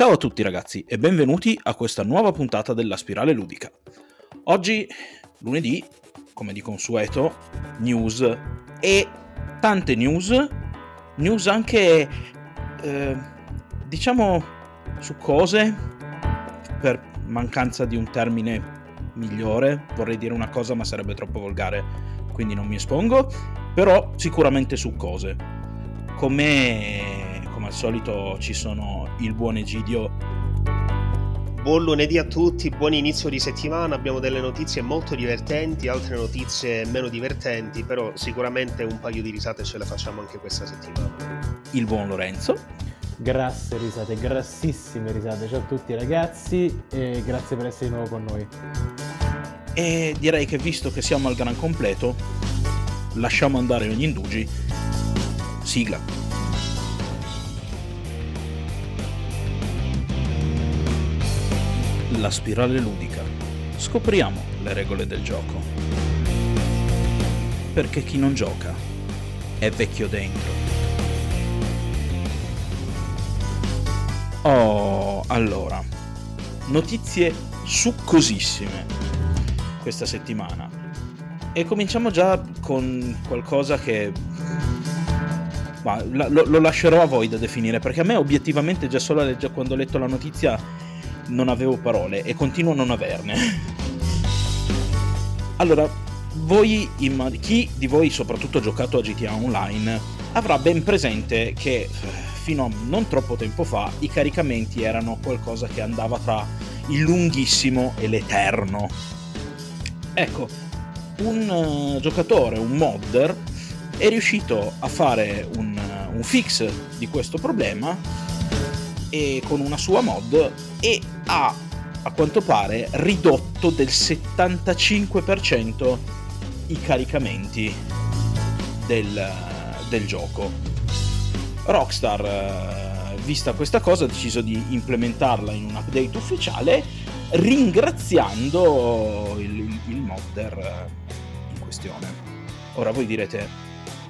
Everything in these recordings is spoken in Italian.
Ciao a tutti ragazzi e benvenuti a questa nuova puntata della Spirale Ludica. Oggi, lunedì, come di consueto, news e tante news, news anche, eh, diciamo, su cose, per mancanza di un termine migliore, vorrei dire una cosa ma sarebbe troppo volgare, quindi non mi espongo, però sicuramente su cose. Come, come al solito ci sono il buon Egidio. Buon lunedì a tutti, buon inizio di settimana, abbiamo delle notizie molto divertenti, altre notizie meno divertenti, però sicuramente un paio di risate ce le facciamo anche questa settimana. Il buon Lorenzo. Grasse risate, grassissime risate. Ciao a tutti ragazzi e grazie per essere di nuovo con noi. E direi che visto che siamo al gran completo, lasciamo andare ogni indugi. Sigla. La spirale ludica. Scopriamo le regole del gioco. Perché chi non gioca è vecchio dentro. Oh, allora. Notizie succosissime questa settimana. E cominciamo già con qualcosa che... Ma, lo, lo, lascerò a voi da definire, perché a me obiettivamente già solo quando ho letto la notizia non avevo parole e continuo a non averne. allora, voi, chi di voi soprattutto ha giocato a GTA Online avrà ben presente che fino a non troppo tempo fa i caricamenti erano qualcosa che andava tra il lunghissimo e l'eterno. Ecco, un uh, giocatore, un modder, è riuscito a fare un, uh, un fix di questo problema e con una sua mod e ha a quanto pare ridotto del 75% i caricamenti del, del gioco. Rockstar, vista questa cosa, ha deciso di implementarla in un update ufficiale ringraziando il, il modder in questione. Ora voi direte,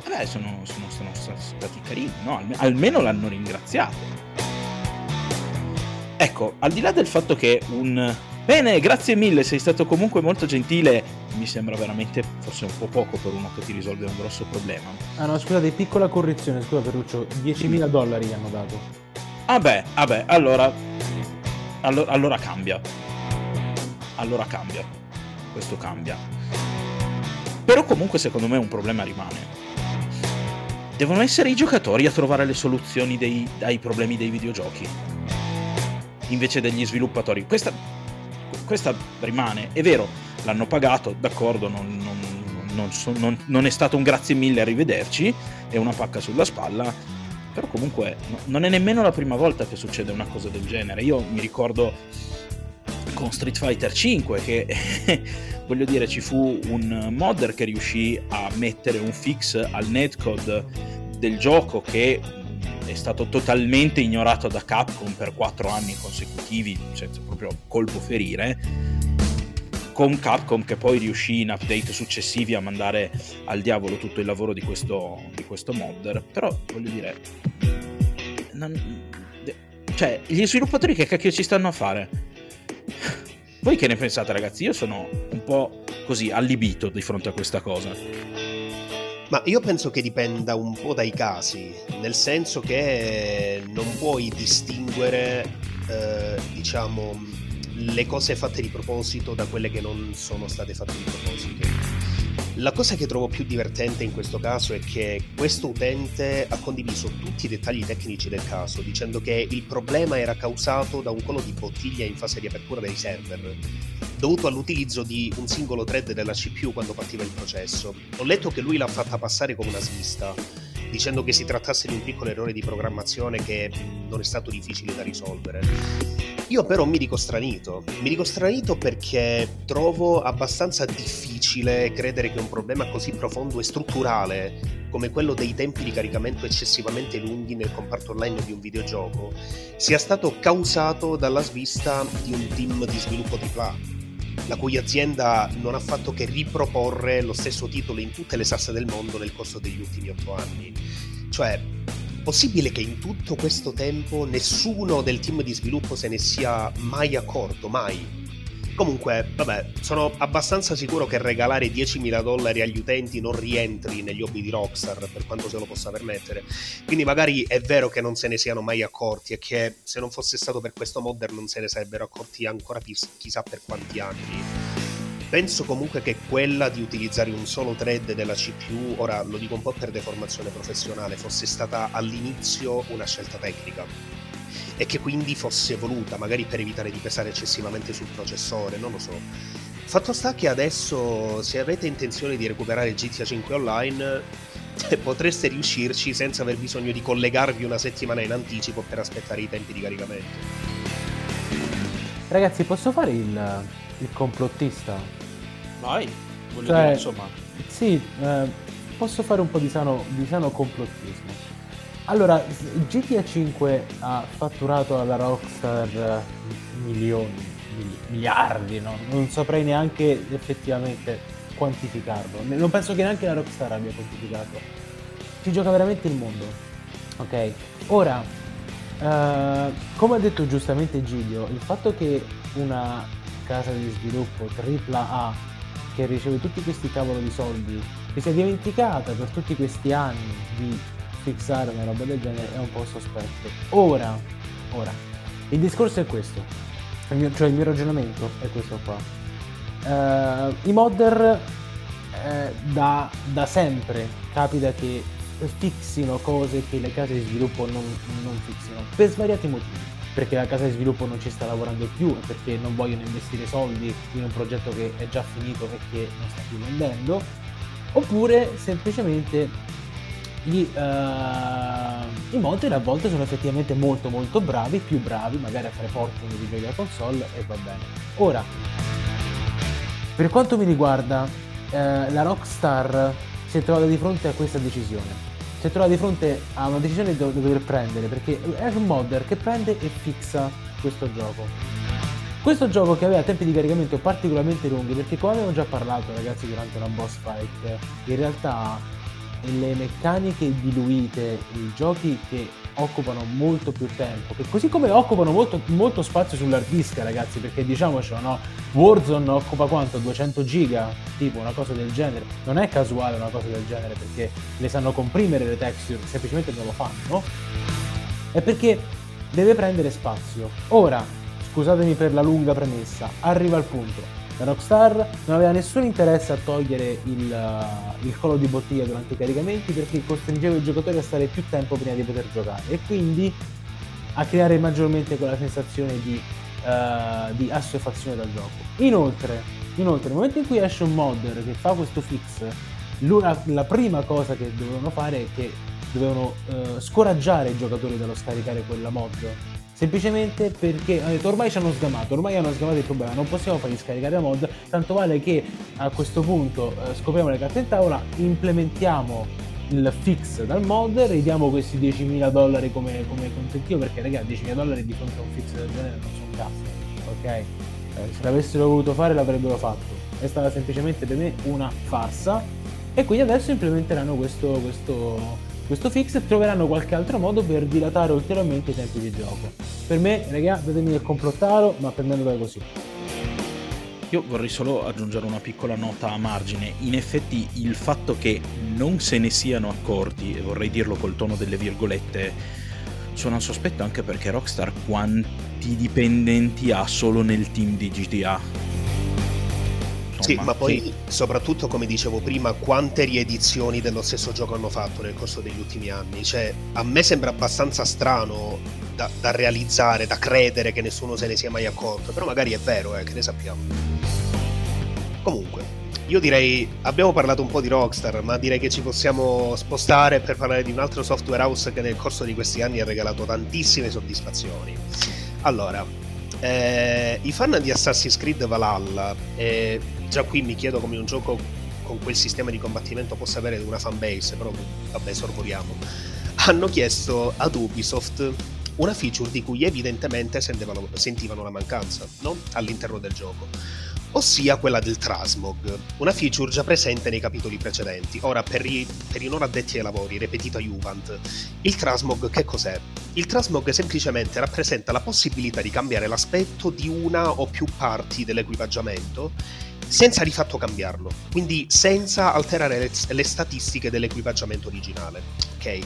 vabbè, sono, sono, sono stati carini, no? Almeno l'hanno ringraziato. Ecco, al di là del fatto che un bene, grazie mille, sei stato comunque molto gentile, mi sembra veramente forse un po' poco per uno che ti risolve un grosso problema. Ah no, scusate, piccola correzione, scusa Ferruccio, 10.000 dollari gli hanno dato. Vabbè, ah vabbè, allora, allora, allora cambia. Allora cambia. Questo cambia. Però comunque secondo me un problema rimane. Devono essere i giocatori a trovare le soluzioni dei, ai problemi dei videogiochi invece degli sviluppatori. Questa, questa rimane, è vero, l'hanno pagato, d'accordo, non, non, non, non, è stato un grazie mille, arrivederci, è una pacca sulla spalla, però comunque non è nemmeno la prima volta che succede una cosa del genere. Io mi ricordo con Street Fighter 5 che voglio dire ci fu un modder che riuscì a mettere un fix al netcode del gioco che è stato totalmente ignorato da Capcom per quattro anni consecutivi, senza proprio colpo ferire, con Capcom che poi riuscì in update successivi a mandare al diavolo tutto il lavoro di questo, di questo modder. Però voglio dire, non, cioè, gli sviluppatori che cacchio ci stanno a fare? Voi che ne pensate ragazzi? Io sono un po' così allibito di fronte a questa cosa. Ma io penso che dipenda un po' dai casi, nel senso che non puoi distinguere, eh, diciamo, le cose fatte di proposito da quelle che non sono state fatte di proposito. La cosa che trovo più divertente in questo caso è che questo utente ha condiviso tutti i dettagli tecnici del caso, dicendo che il problema era causato da un collo di bottiglia in fase di apertura dei server dovuto all'utilizzo di un singolo thread della CPU quando partiva il processo. Ho letto che lui l'ha fatta passare come una svista, dicendo che si trattasse di un piccolo errore di programmazione che non è stato difficile da risolvere. Io però mi dico stranito, mi dico stranito perché trovo abbastanza difficile credere che un problema così profondo e strutturale come quello dei tempi di caricamento eccessivamente lunghi nel comparto online di un videogioco sia stato causato dalla svista di un team di sviluppo AAA la cui azienda non ha fatto che riproporre lo stesso titolo in tutte le salse del mondo nel corso degli ultimi otto anni. Cioè, possibile che in tutto questo tempo nessuno del team di sviluppo se ne sia mai accorto, mai? Comunque, vabbè, sono abbastanza sicuro che regalare 10.000 dollari agli utenti non rientri negli hobby di Rockstar, per quanto se lo possa permettere. Quindi magari è vero che non se ne siano mai accorti e che se non fosse stato per questo modder non se ne sarebbero accorti ancora chissà per quanti anni. Penso comunque che quella di utilizzare un solo thread della CPU, ora lo dico un po' per deformazione professionale, fosse stata all'inizio una scelta tecnica e che quindi fosse voluta, magari per evitare di pesare eccessivamente sul processore, non lo so. Fatto sta che adesso, se avete intenzione di recuperare GTA 5 online, potreste riuscirci senza aver bisogno di collegarvi una settimana in anticipo per aspettare i tempi di caricamento. Ragazzi, posso fare il, il complottista? Vai, voglio Cioè, dire, insomma, Sì, eh, posso fare un po' di sano, di sano complottismo. Allora, GTA 5 ha fatturato alla Rockstar eh, milioni, mili- miliardi, no? non saprei neanche effettivamente quantificarlo. Non penso che neanche la Rockstar abbia quantificato. Ci gioca veramente il mondo. Ok, ora, eh, come ha detto giustamente Giglio, il fatto che una casa di sviluppo AAA che riceve tutti questi cavolo di soldi, che si è dimenticata per tutti questi anni di fixare una roba del genere è un po' sospetto. Ora, ora, il discorso è questo, il mio- cioè il mio ragionamento è questo qua. Eh, I modder eh, da, da sempre capita che fixino cose che le case di sviluppo non, non fixino, per svariati motivi. Perché la casa di sviluppo non ci sta lavorando più e perché non vogliono investire soldi in un progetto che è già finito e che non sta più vendendo, oppure semplicemente i, eh, i modder a volte sono effettivamente molto molto bravi, più bravi magari a fare porting di giochi da console e va bene. Ora, per quanto mi riguarda, eh, la Rockstar si è trovata di fronte a questa decisione. Si è trovata di fronte a una decisione da dover prendere perché è un modder che prende e fixa questo gioco. Questo gioco che aveva tempi di caricamento particolarmente lunghi, perché come abbiamo già parlato ragazzi durante una boss fight, in realtà le meccaniche diluite, i giochi che occupano molto più tempo, che così come occupano molto, molto spazio sull'hard disk ragazzi, perché diciamocelo no, Warzone occupa quanto? 200 giga, tipo una cosa del genere, non è casuale una cosa del genere perché le sanno comprimere le texture, semplicemente non lo fanno, no? È perché deve prendere spazio. Ora, scusatemi per la lunga premessa, arriva al punto. La Rockstar non aveva nessun interesse a togliere il, uh, il collo di bottiglia durante i caricamenti perché costringeva i giocatori a stare più tempo prima di poter giocare e quindi a creare maggiormente quella sensazione di, uh, di assuefazione dal gioco. Inoltre, inoltre, nel momento in cui esce un modder che fa questo fix, l'una- la prima cosa che dovevano fare è che dovevano uh, scoraggiare i giocatori dallo scaricare quella mod semplicemente perché hanno detto ormai ci hanno sgamato, ormai hanno sgamato il problema, non possiamo fargli scaricare la mod, tanto vale che a questo punto eh, scopriamo le carte in tavola, implementiamo il fix dal mod, ridiamo questi 10.000 dollari come, come contentino perché raga 10.000 dollari di fronte a un fix del genere non sono cazzo, ok? Eh, se l'avessero voluto fare l'avrebbero fatto, è stata semplicemente per me una farsa e quindi adesso implementeranno questo, questo, questo fix troveranno qualche altro modo per dilatare ulteriormente i tempi di gioco. Per me, raga, datemi il complottaro, ma va così. Io vorrei solo aggiungere una piccola nota a margine. In effetti il fatto che non se ne siano accorti, e vorrei dirlo col tono delle virgolette, suona sospetto anche perché Rockstar quanti dipendenti ha solo nel team di GTA. Sì, ma poi soprattutto come dicevo prima, quante riedizioni dello stesso gioco hanno fatto nel corso degli ultimi anni? Cioè, a me sembra abbastanza strano da, da realizzare, da credere che nessuno se ne sia mai accorto, però magari è vero, eh, che ne sappiamo. Comunque, io direi, abbiamo parlato un po' di Rockstar, ma direi che ci possiamo spostare per parlare di un altro software house che nel corso di questi anni ha regalato tantissime soddisfazioni. Allora, eh, i fan di Assassin's Creed Valhalla, e già qui mi chiedo come un gioco con quel sistema di combattimento possa avere una fanbase, però vabbè, sorvoliamo, hanno chiesto ad Ubisoft una feature di cui evidentemente sentivano la mancanza no? all'interno del gioco ossia quella del Trasmog, una feature già presente nei capitoli precedenti. Ora, per i, per i non addetti ai lavori, repetita Juvent, il Trasmog che cos'è? Il Trasmog semplicemente rappresenta la possibilità di cambiare l'aspetto di una o più parti dell'equipaggiamento senza di fatto cambiarlo, quindi senza alterare le, le statistiche dell'equipaggiamento originale. Ok?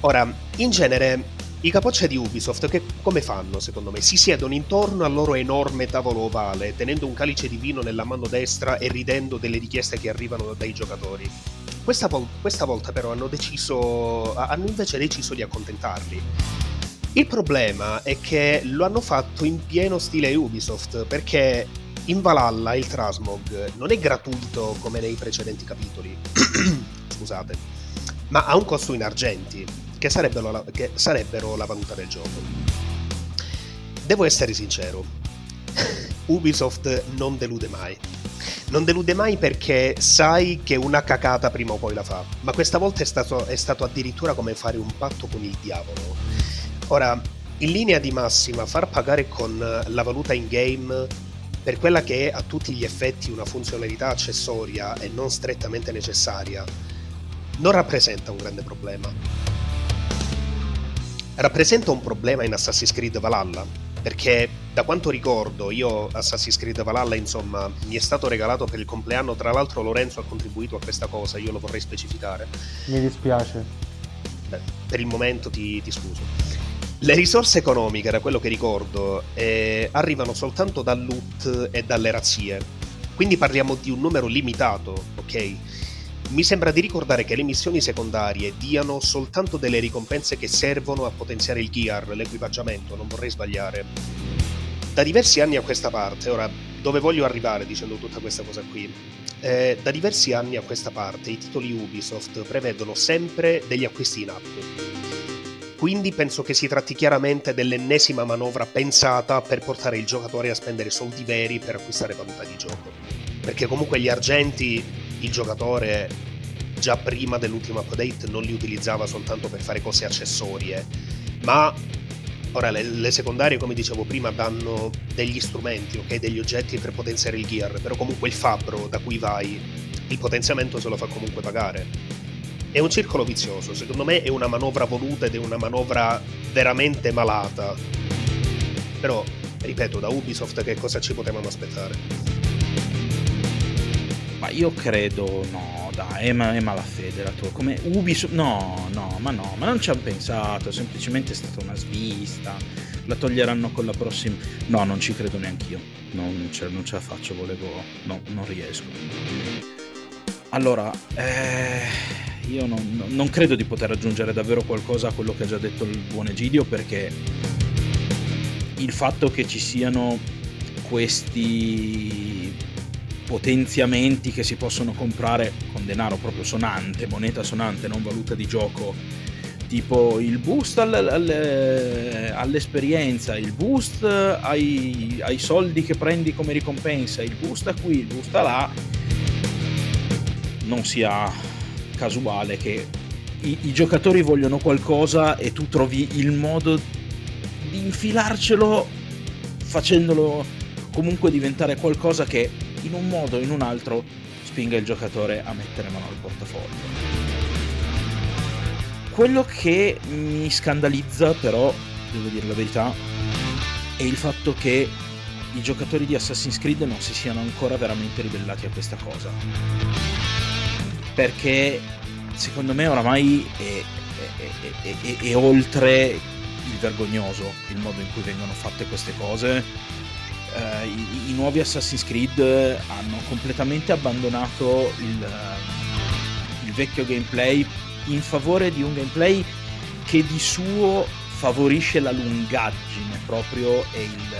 Ora, in genere i capocce di Ubisoft che come fanno secondo me? Si siedono intorno al loro enorme tavolo ovale, tenendo un calice di vino nella mano destra e ridendo delle richieste che arrivano dai giocatori. Questa, vol- questa volta però hanno deciso, hanno invece deciso di accontentarli. Il problema è che lo hanno fatto in pieno stile Ubisoft, perché in Valhalla il Trasmog non è gratuito come nei precedenti capitoli, scusate, ma ha un costo in argenti che sarebbero la, che sarebbero la valuta del gioco. Devo essere sincero, Ubisoft non delude mai. Non delude mai perché sai che una cacata prima o poi la fa, ma questa volta è stato, è stato addirittura come fare un patto con il diavolo. Ora, in linea di massima, far pagare con la valuta in game per quella che è a tutti gli effetti una funzionalità accessoria e non strettamente necessaria, non rappresenta un grande problema rappresenta un problema in Assassin's Creed Valhalla, perché da quanto ricordo io Assassin's Creed Valhalla insomma mi è stato regalato per il compleanno, tra l'altro Lorenzo ha contribuito a questa cosa, io lo vorrei specificare. Mi dispiace. Beh, per il momento ti, ti scuso. Le risorse economiche, da quello che ricordo, eh, arrivano soltanto dal loot e dalle razzie. Quindi parliamo di un numero limitato, ok? Mi sembra di ricordare che le missioni secondarie diano soltanto delle ricompense che servono a potenziare il gear, l'equipaggiamento, non vorrei sbagliare. Da diversi anni a questa parte, ora dove voglio arrivare dicendo tutta questa cosa qui? Eh, da diversi anni a questa parte i titoli Ubisoft prevedono sempre degli acquisti in app. Quindi penso che si tratti chiaramente dell'ennesima manovra pensata per portare il giocatore a spendere soldi veri per acquistare valuta di gioco. Perché comunque gli argenti il giocatore già prima dell'ultimo update non li utilizzava soltanto per fare cose accessorie, ma ora le, le secondarie, come dicevo prima, danno degli strumenti, ok, degli oggetti per potenziare il gear, però comunque il fabbro da cui vai, il potenziamento se lo fa comunque pagare. È un circolo vizioso, secondo me è una manovra voluta ed è una manovra veramente malata. Però, ripeto, da Ubisoft che cosa ci potevano aspettare? Ma io credo, no, dai, è, ma- è malafede la tua. Come Ubisoft, no, no, ma no, ma non ci hanno pensato, semplicemente è stata una svista. La toglieranno con la prossima. No, non ci credo neanche io. Non ce, non ce la faccio, volevo. No, non riesco. Allora, eh, io non, non credo di poter aggiungere davvero qualcosa a quello che ha già detto il buon Egidio perché il fatto che ci siano questi potenziamenti che si possono comprare con denaro proprio sonante, moneta sonante, non valuta di gioco, tipo il boost all, all, all'esperienza, il boost ai, ai, soldi che prendi come ricompensa, il boost a qui, il boost a là, non sia casuale che i, i giocatori vogliono qualcosa e tu trovi il modo di infilarcelo facendolo comunque diventare qualcosa che in un modo o in un altro spinga il giocatore a mettere mano al portafoglio. Quello che mi scandalizza però, devo dire la verità, è il fatto che i giocatori di Assassin's Creed non si siano ancora veramente ribellati a questa cosa. Perché secondo me oramai è, è, è, è, oltre il vergognoso il modo in cui vengono fatte queste cose eh, i, i, nuovi Assassin's Creed hanno completamente abbandonato il, eh, il vecchio gameplay in favore di un gameplay che di suo favorisce la lungaggine proprio e, il,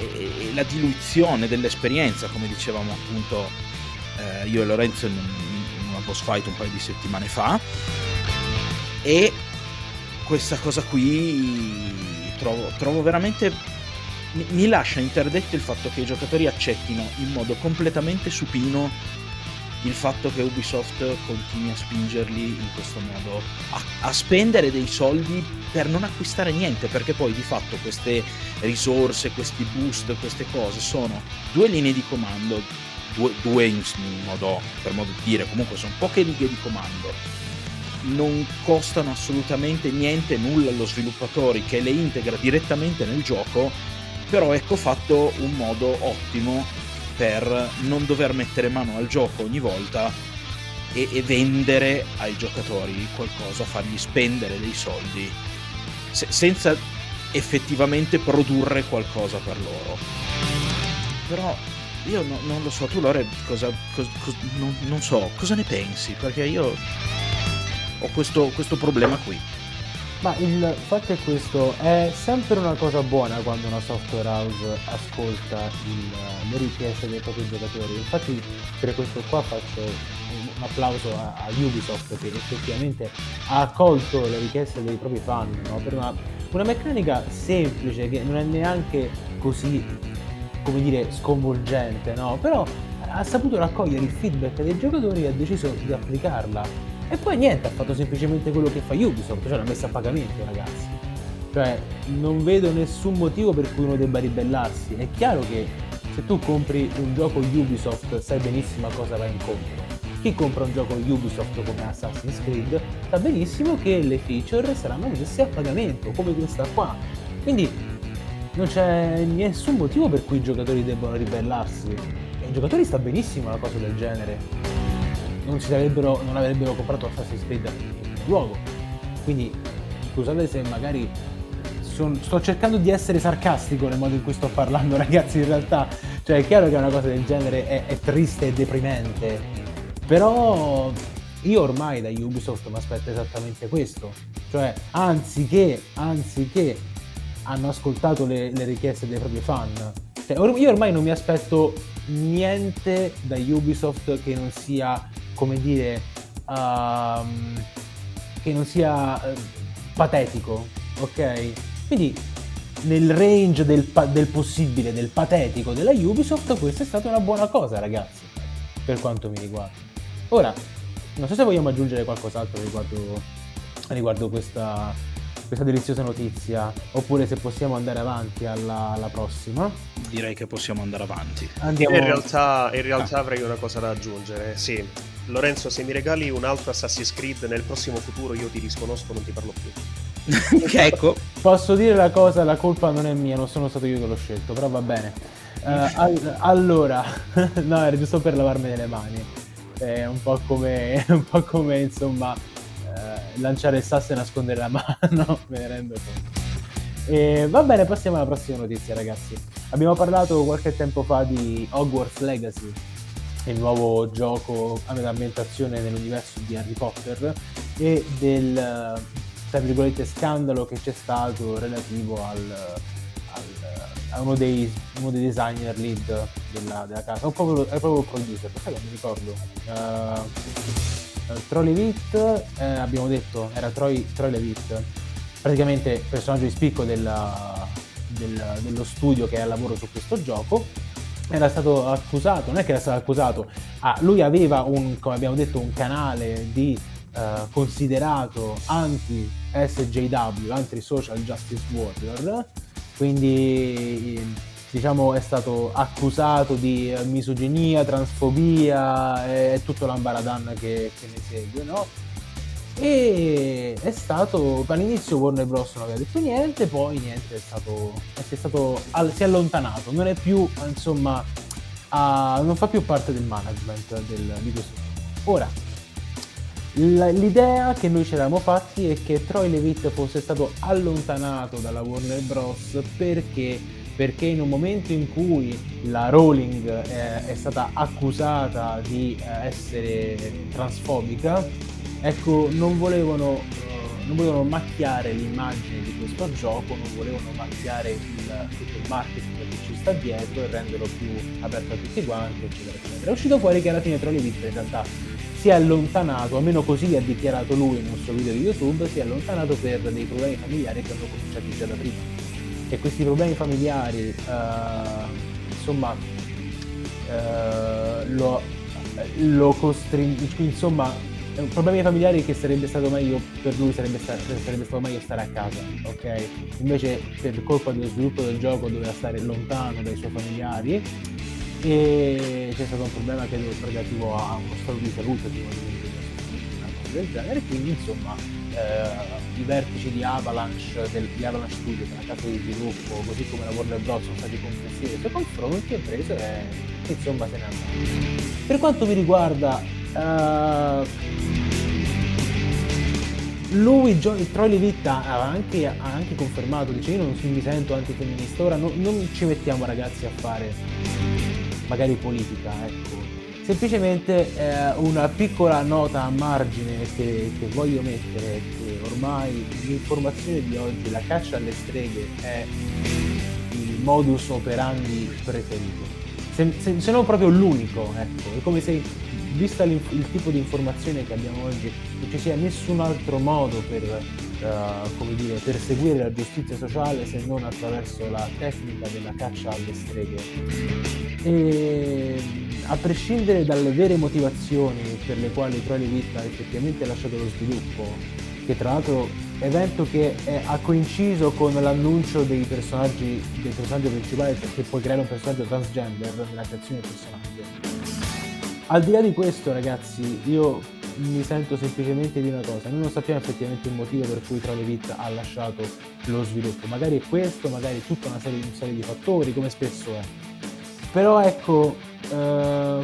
e, e la diluizione dell'esperienza, come dicevamo appunto eh, io e Lorenzo in, in, una boss fight un paio di settimane fa. E questa cosa qui trovo, trovo veramente mi, lascia interdetto il fatto che i giocatori accettino in modo completamente supino il fatto che Ubisoft continui a spingerli in questo modo, a, a, spendere dei soldi per non acquistare niente, perché poi di fatto queste risorse, questi boost, queste cose sono due linee di comando, due, due in, modo, per modo di dire, comunque sono poche righe di comando, non costano assolutamente niente, nulla allo sviluppatore che le integra direttamente nel gioco, però ecco fatto un modo ottimo per non dover mettere mano al gioco ogni volta e, e vendere ai giocatori qualcosa, fargli spendere dei soldi se, senza effettivamente produrre qualcosa per loro. Però io no, non lo so, tu Lore cosa, cosa, cosa non, non, so, cosa ne pensi? Perché io ho questo, questo problema qui. Ma il fatto è questo, è sempre una cosa buona quando una software house ascolta il, le richieste dei propri giocatori. Infatti per questo qua faccio un applauso a, a Ubisoft che effettivamente ha accolto le richieste dei propri fan no? per una, una meccanica semplice che non è neanche così, come dire, sconvolgente, no? Però ha saputo raccogliere il feedback dei giocatori e ha deciso di applicarla e poi niente, ha fatto semplicemente quello che fa Ubisoft, cioè l'ha messa a pagamento ragazzi. Cioè, non vedo nessun motivo per cui uno debba ribellarsi. È chiaro che se tu compri un gioco Ubisoft sai benissimo a cosa vai incontro. Chi compra un gioco Ubisoft come Assassin's Creed sa benissimo che le feature saranno messe a pagamento, come questa qua. Quindi non c'è nessun motivo per cui i giocatori debbano ribellarsi. E ai giocatori sta benissimo una cosa del genere non, non avrebbero comprato Assassin's Creed in luogo. Quindi scusate se magari son, sto cercando di essere sarcastico nel modo in cui sto parlando, ragazzi. In realtà, cioè, è chiaro che una cosa del genere è, è triste e deprimente. Però io ormai da Ubisoft mi aspetto esattamente questo. Cioè, anziché, anziché hanno ascoltato le, le richieste dei propri fan. Cioè, io ormai non mi aspetto niente da Ubisoft che non sia come dire, um, che non sia uh, patetico, ok? Quindi nel range del, pa- del, possibile, del patetico della Ubisoft, questa è stata una buona cosa, ragazzi, per quanto mi riguarda. Ora, non so se vogliamo aggiungere qualcos'altro riguardo, riguardo questa, questa deliziosa notizia, oppure se possiamo andare avanti alla, alla prossima. Direi che possiamo andare avanti. Andiamo... In realtà, in realtà ah. avrei una cosa da aggiungere, sì. Lorenzo, se mi regali un altro Assassin's Creed nel prossimo futuro io ti disconosco, non ti parlo più. ecco. Posso dire la cosa, la colpa non è mia, non sono stato io che l'ho scelto, però va bene. Uh, all- allora, no, era giusto per lavarmi le mani. È un po' come, un po come insomma, uh, lanciare il sasso e nascondere la mano, me ne rendo conto. E va bene, passiamo alla prossima notizia, ragazzi. Abbiamo parlato qualche tempo fa di Hogwarts Legacy, il nuovo gioco ambientazione nell'universo di Harry Potter e del tra virgolette scandalo che c'è stato relativo al, al, a uno dei, uno dei, designer lead della, della casa, un po' è proprio producer, sai che mi ricordo. Uh, Troy Levitt, eh, abbiamo detto, era Troy, Troy Levitt, praticamente personaggio di spicco della, del, dello studio che è al lavoro su questo gioco era stato accusato, non è che era stato accusato, ah, lui aveva un, come abbiamo detto, un canale di uh, considerato anti-SJW, anti-social justice warrior, quindi diciamo è stato accusato di misoginia, transfobia e tutto l'ambaradan che, che ne segue, no? E è stato all'inizio Warner Bros. non aveva detto niente poi niente è stato, è stato si è allontanato non è più insomma a, non fa più parte del management del, di questo ora l'idea che noi ci eravamo fatti è che Troy Levitt fosse stato allontanato dalla Warner Bros. perché perché in un momento in cui la Rowling è, è stata accusata di eh, essere transfobica ecco, non volevano, uh, non volevano macchiare l'immagine di questo gioco, non volevano macchiare il, tutto il marketing che ci sta dietro e renderlo più aperto a tutti quanti, eccetera, eccetera. È uscito fuori che alla fine Trolley Vista in realtà si è allontanato, almeno così ha dichiarato lui nel suo video di YouTube, si è allontanato per dei problemi familiari che hanno cominciato già da prima. E questi problemi familiari, uh, insomma, uh, lo, lo costringe, insomma, problemi familiari che sarebbe stato meglio per lui sarebbe, sta- sarebbe stato meglio stare a casa, ok? Invece per colpa dello sviluppo del gioco doveva stare lontano dai suoi familiari e c'è stato un problema che relativo a uno stato di salute tipo una cosa del genere, quindi insomma eh, i vertici di Avalanche, del, di Avalanche Studio, della casa di sviluppo, così come la Warner Bros. sono stati complessivi nei suoi confronti e preso e insomma se n'è andato. Per quanto mi riguarda uh, lui, Troy Levitt ha anche, ha anche, confermato, dice io non mi sento antifemminista, ora non, non ci mettiamo ragazzi a fare magari politica, ecco. Semplicemente eh, una piccola nota a margine che, che voglio mettere è che ormai l'informazione di oggi, la caccia alle streghe è il modus operandi preferito. Se, se, se non proprio l'unico, ecco. È come se vista il tipo di informazione che abbiamo oggi, non ci sia nessun altro modo per, uh, dire, perseguire la giustizia sociale se non attraverso la tecnica della caccia alle streghe. E a prescindere dalle vere motivazioni per le quali Troy Levitt ha effettivamente lasciato lo sviluppo, che tra l'altro evento che è, ha coinciso con l'annuncio dei personaggi del personaggio principale che puoi creare un personaggio transgender nella creazione del personaggio al di là di questo, ragazzi, io mi sento semplicemente di una cosa, noi non sappiamo effettivamente il motivo per cui Trolevit ha lasciato lo sviluppo, magari è questo, magari tutta una serie, una serie di fattori, come spesso è. Però ecco, eh,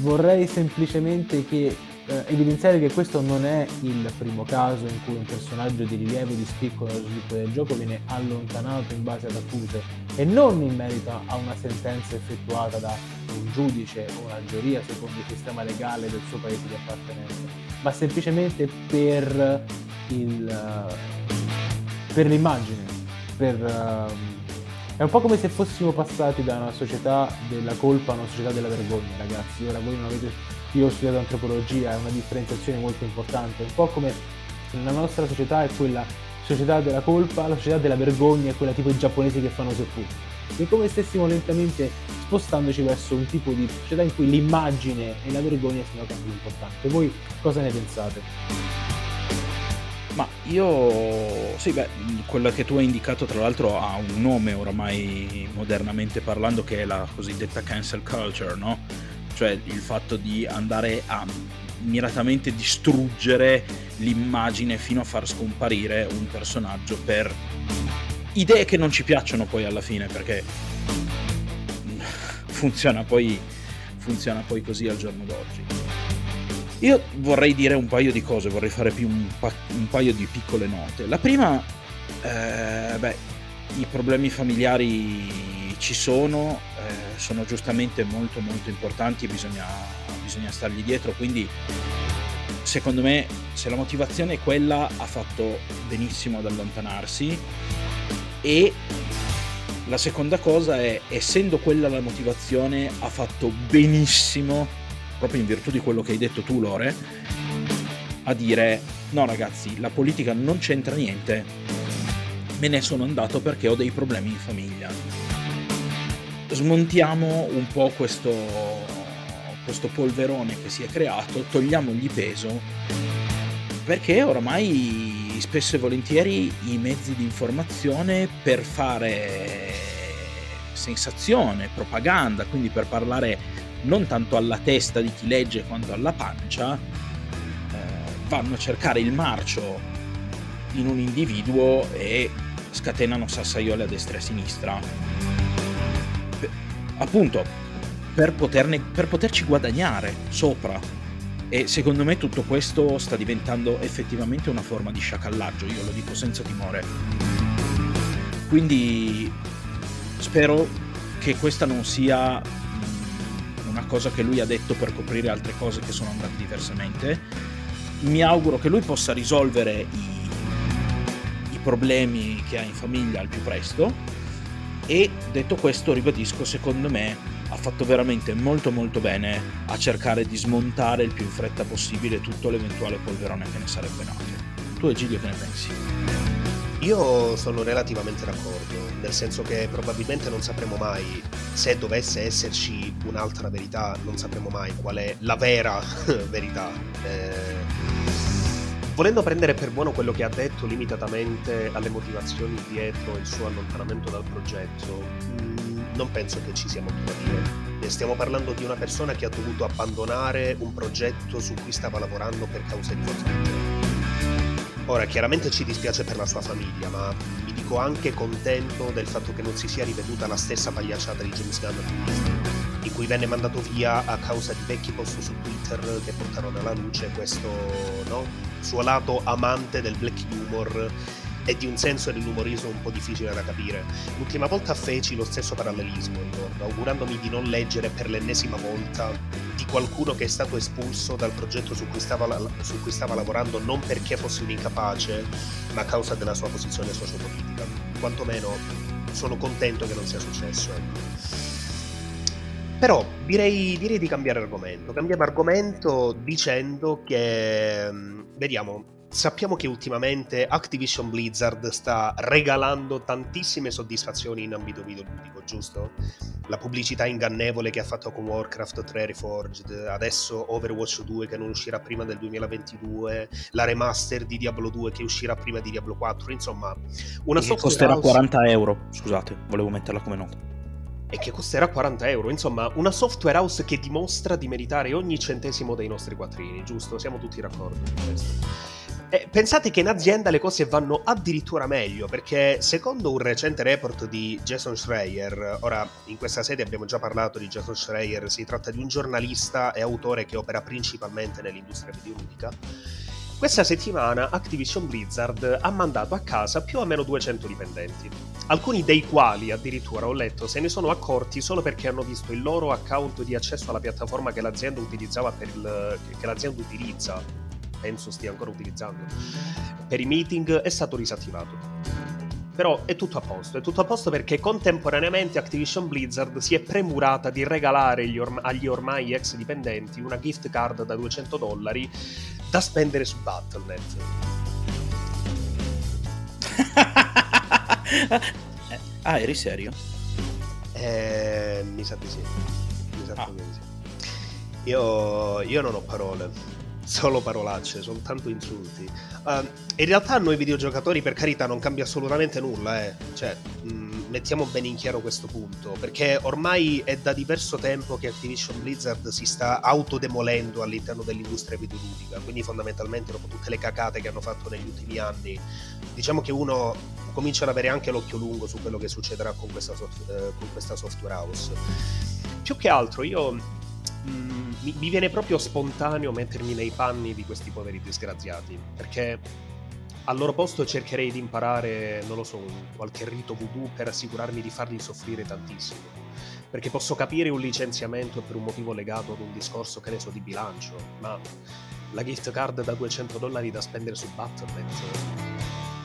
vorrei semplicemente che eh, evidenziare che questo non è il primo caso in cui un personaggio di rilievo di spicco nello sviluppo del gioco viene allontanato in base ad accuse e non in merito a una sentenza effettuata da un giudice o una giuria secondo il sistema legale del suo paese di appartenenza, ma semplicemente per, il, per l'immagine, per, um, è un po' come se fossimo passati da una società della colpa a una società della vergogna, ragazzi. Ora voi non avete io ho studiato antropologia, è una differenziazione molto importante, un po' come la nostra società è quella società della colpa, la società della vergogna è quella tipo i giapponesi che fanno seppuku. È come stessimo lentamente spostandoci verso un tipo di società in cui l'immagine e la vergogna sono tanto importanti. Voi cosa ne pensate? Ma io, sì, beh, quella che tu hai indicato tra l'altro ha un nome oramai modernamente parlando che è la cosiddetta cancel culture, no? cioè il fatto di andare a miratamente distruggere l'immagine fino a far scomparire un personaggio per idee che non ci piacciono poi alla fine perché funziona poi, funziona poi così al giorno d'oggi. Io vorrei dire un paio di cose, vorrei fare più un, pa- un paio di piccole note. La prima, eh, beh, i problemi familiari ci sono, eh, sono giustamente molto molto importanti, bisogna, bisogna stargli dietro, quindi secondo me se la motivazione è quella ha fatto benissimo ad allontanarsi e la seconda cosa è essendo quella la motivazione ha fatto benissimo proprio in virtù di quello che hai detto tu Lore a dire no ragazzi la politica non c'entra niente. Me ne sono andato perché ho dei problemi in famiglia. Smontiamo un po' questo, questo polverone che si è creato, togliamogli peso, perché oramai spesso e volentieri i mezzi di informazione per fare sensazione, propaganda, quindi per parlare non tanto alla testa di chi legge quanto alla pancia, eh, vanno a cercare il marcio in un individuo e scatenano sassaiole a destra e a sinistra appunto per, poterne, per poterci guadagnare sopra. E secondo me tutto questo sta diventando effettivamente una forma di sciacallaggio, io lo dico senza timore. Quindi spero che questa non sia mm, una cosa che lui ha detto per coprire altre cose che sono andate diversamente. Mi auguro che lui possa risolvere i, i problemi che ha in famiglia al più presto e detto questo ribadisco secondo me ha fatto veramente molto molto bene a cercare di smontare il più in fretta possibile tutto l'eventuale polverone che ne sarebbe nato. Tu Egidio che ne pensi? Io sono relativamente d'accordo, nel senso che probabilmente non sapremo mai, se dovesse esserci un'altra verità, non sapremo mai qual è la vera verità. Eh, volendo prendere per buono quello che ha detto limitatamente alle motivazioni dietro il suo allontanamento dal progetto, non penso che ci sia molto da dire. Stiamo parlando di una persona che ha dovuto abbandonare un progetto su cui stava lavorando per cause di forza Ora, chiaramente ci dispiace per la sua famiglia, ma mi dico anche contento del fatto che non si sia riveduta la stessa pagliacciata di James Gunn in cui venne mandato via a causa di vecchi post su Twitter che portarono alla luce questo no, suo lato amante del black humor e di un senso dell'umorismo un po' difficile da capire. L'ultima volta feci lo stesso parallelismo, ricordo, augurandomi di non leggere per l'ennesima volta di qualcuno che è stato espulso dal progetto su cui stava, su cui stava lavorando non perché fosse un incapace, ma a causa della sua posizione sociopolitica. Quantomeno sono contento che non sia successo. Ecco. Però direi, direi, di cambiare argomento. Cambiamo argomento dicendo che, mm, vediamo, sappiamo che ultimamente Activision Blizzard sta regalando tantissime soddisfazioni in ambito videoludico, giusto? La pubblicità ingannevole che ha fatto con Warcraft 3 Reforged, adesso Overwatch 2 che non uscirà prima del 2022, la remaster di Diablo 2 che uscirà prima di Diablo 4, insomma, una che costerà house... 40 euro, scusate, volevo metterla come nota e che costerà 40 euro. Insomma, una software house che dimostra di meritare ogni centesimo dei nostri quattrini, giusto? Siamo tutti d'accordo su questo. Eh, pensate che in azienda le cose vanno addirittura meglio, perché secondo un recente report di Jason Schreier, ora in questa sede abbiamo già parlato di Jason Schreier, si tratta di un giornalista e autore che opera principalmente nell'industria videoludica. Questa settimana Activision Blizzard ha mandato a casa più o meno 200 dipendenti, alcuni dei quali addirittura ho letto se ne sono accorti solo perché hanno visto il loro account di accesso alla piattaforma che l'azienda il, che l'azienda utilizza penso stia ancora utilizzando, per i meeting è stato disattivato. Però è tutto a posto, è tutto a posto perché contemporaneamente Activision Blizzard si è premurata di regalare orm- agli ormai ex dipendenti una gift card da 200 dollari da spendere su Battle.net. ah, eri serio? Eh, mi sa di sì. Mi sa ah. di sì. Io, io non ho parole solo parolacce, soltanto insulti. Uh, in realtà a noi videogiocatori, per carità, non cambia assolutamente nulla, eh. Cioè, mh, mettiamo bene in chiaro questo punto, perché ormai è da diverso tempo che Activision Blizzard si sta autodemolendo all'interno dell'industria videoludica, quindi fondamentalmente dopo tutte le cacate che hanno fatto negli ultimi anni, diciamo che uno comincia ad avere anche l'occhio lungo su quello che succederà con questa, soft- eh, con questa software house. Più che altro io Mm, mi, mi, viene proprio spontaneo mettermi nei panni di questi poveri disgraziati, perché al loro posto cercherei di imparare, non lo so, qualche rito voodoo per assicurarmi di farli soffrire tantissimo. Perché posso capire un licenziamento per un motivo legato ad un discorso, che ne so, di bilancio, ma la gift card da 200 dollari da spendere su Battle.net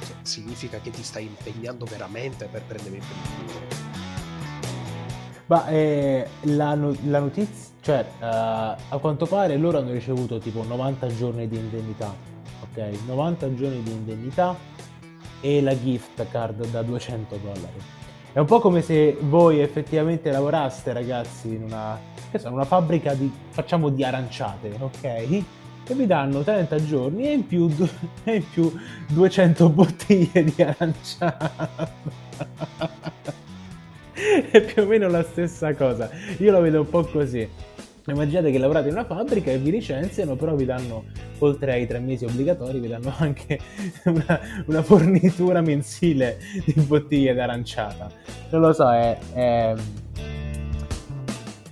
cioè, significa che ti stai impegnando veramente per prendermi per il culo. Ma eh, la, no- la notizia cioè, uh, a quanto pare loro hanno ricevuto tipo 90 giorni di indennità, ok? 90 giorni di indennità e la gift card da 200 dollari. È un po' come se voi effettivamente lavoraste, ragazzi, in una, so, una fabbrica di, facciamo, di aranciate, ok? E vi danno 30 giorni e in più, e in più 200 bottiglie di aranciata. è più o meno la stessa cosa. Io la vedo un po' così. Immaginate che lavorate in una fabbrica e vi licenziano, però vi danno, oltre ai tre mesi obbligatori, vi danno anche una, una fornitura mensile di bottiglie d'aranciata. Non lo so, è, è...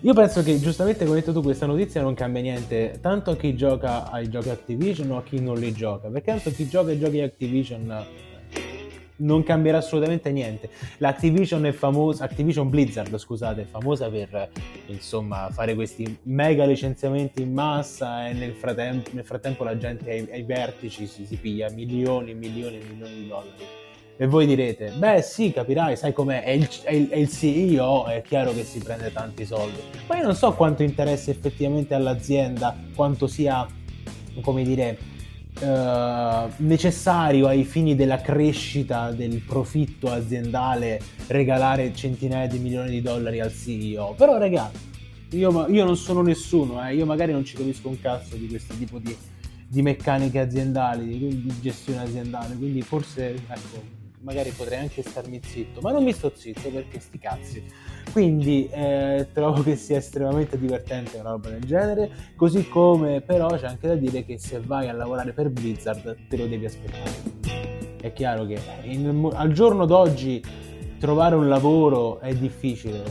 Io penso che giustamente come hai detto tu questa notizia non cambia niente tanto a chi gioca ai giochi Activision o a chi non li gioca, perché tanto chi gioca ai giochi Activision non cambierà assolutamente niente. L'Activision è famosa, Activision Blizzard, scusate, è famosa per insomma fare questi mega licenziamenti in massa e nel frattempo, nel frattempo la gente ai, ai vertici si, si, piglia milioni e milioni e milioni di dollari. E voi direte, beh sì, capirai, sai com'è, è il, è, il, è il CEO, è chiaro che si prende tanti soldi. Ma io non so quanto interessa effettivamente all'azienda, quanto sia, come dire, eh, necessario ai fini della crescita del profitto aziendale regalare centinaia di milioni di dollari al CEO. Però ragazzi, io, io non sono nessuno, eh, io magari non ci capisco un cazzo di questo tipo di, di meccaniche aziendali, di, di, gestione aziendale, quindi forse ecco, magari potrei anche starmi zitto, ma non mi sto zitto perché sti cazzi. Quindi eh, trovo che sia estremamente divertente una roba del genere, così come però c'è anche da dire che se vai a lavorare per Blizzard te lo devi aspettare. È chiaro che in, al giorno d'oggi trovare un lavoro è difficile,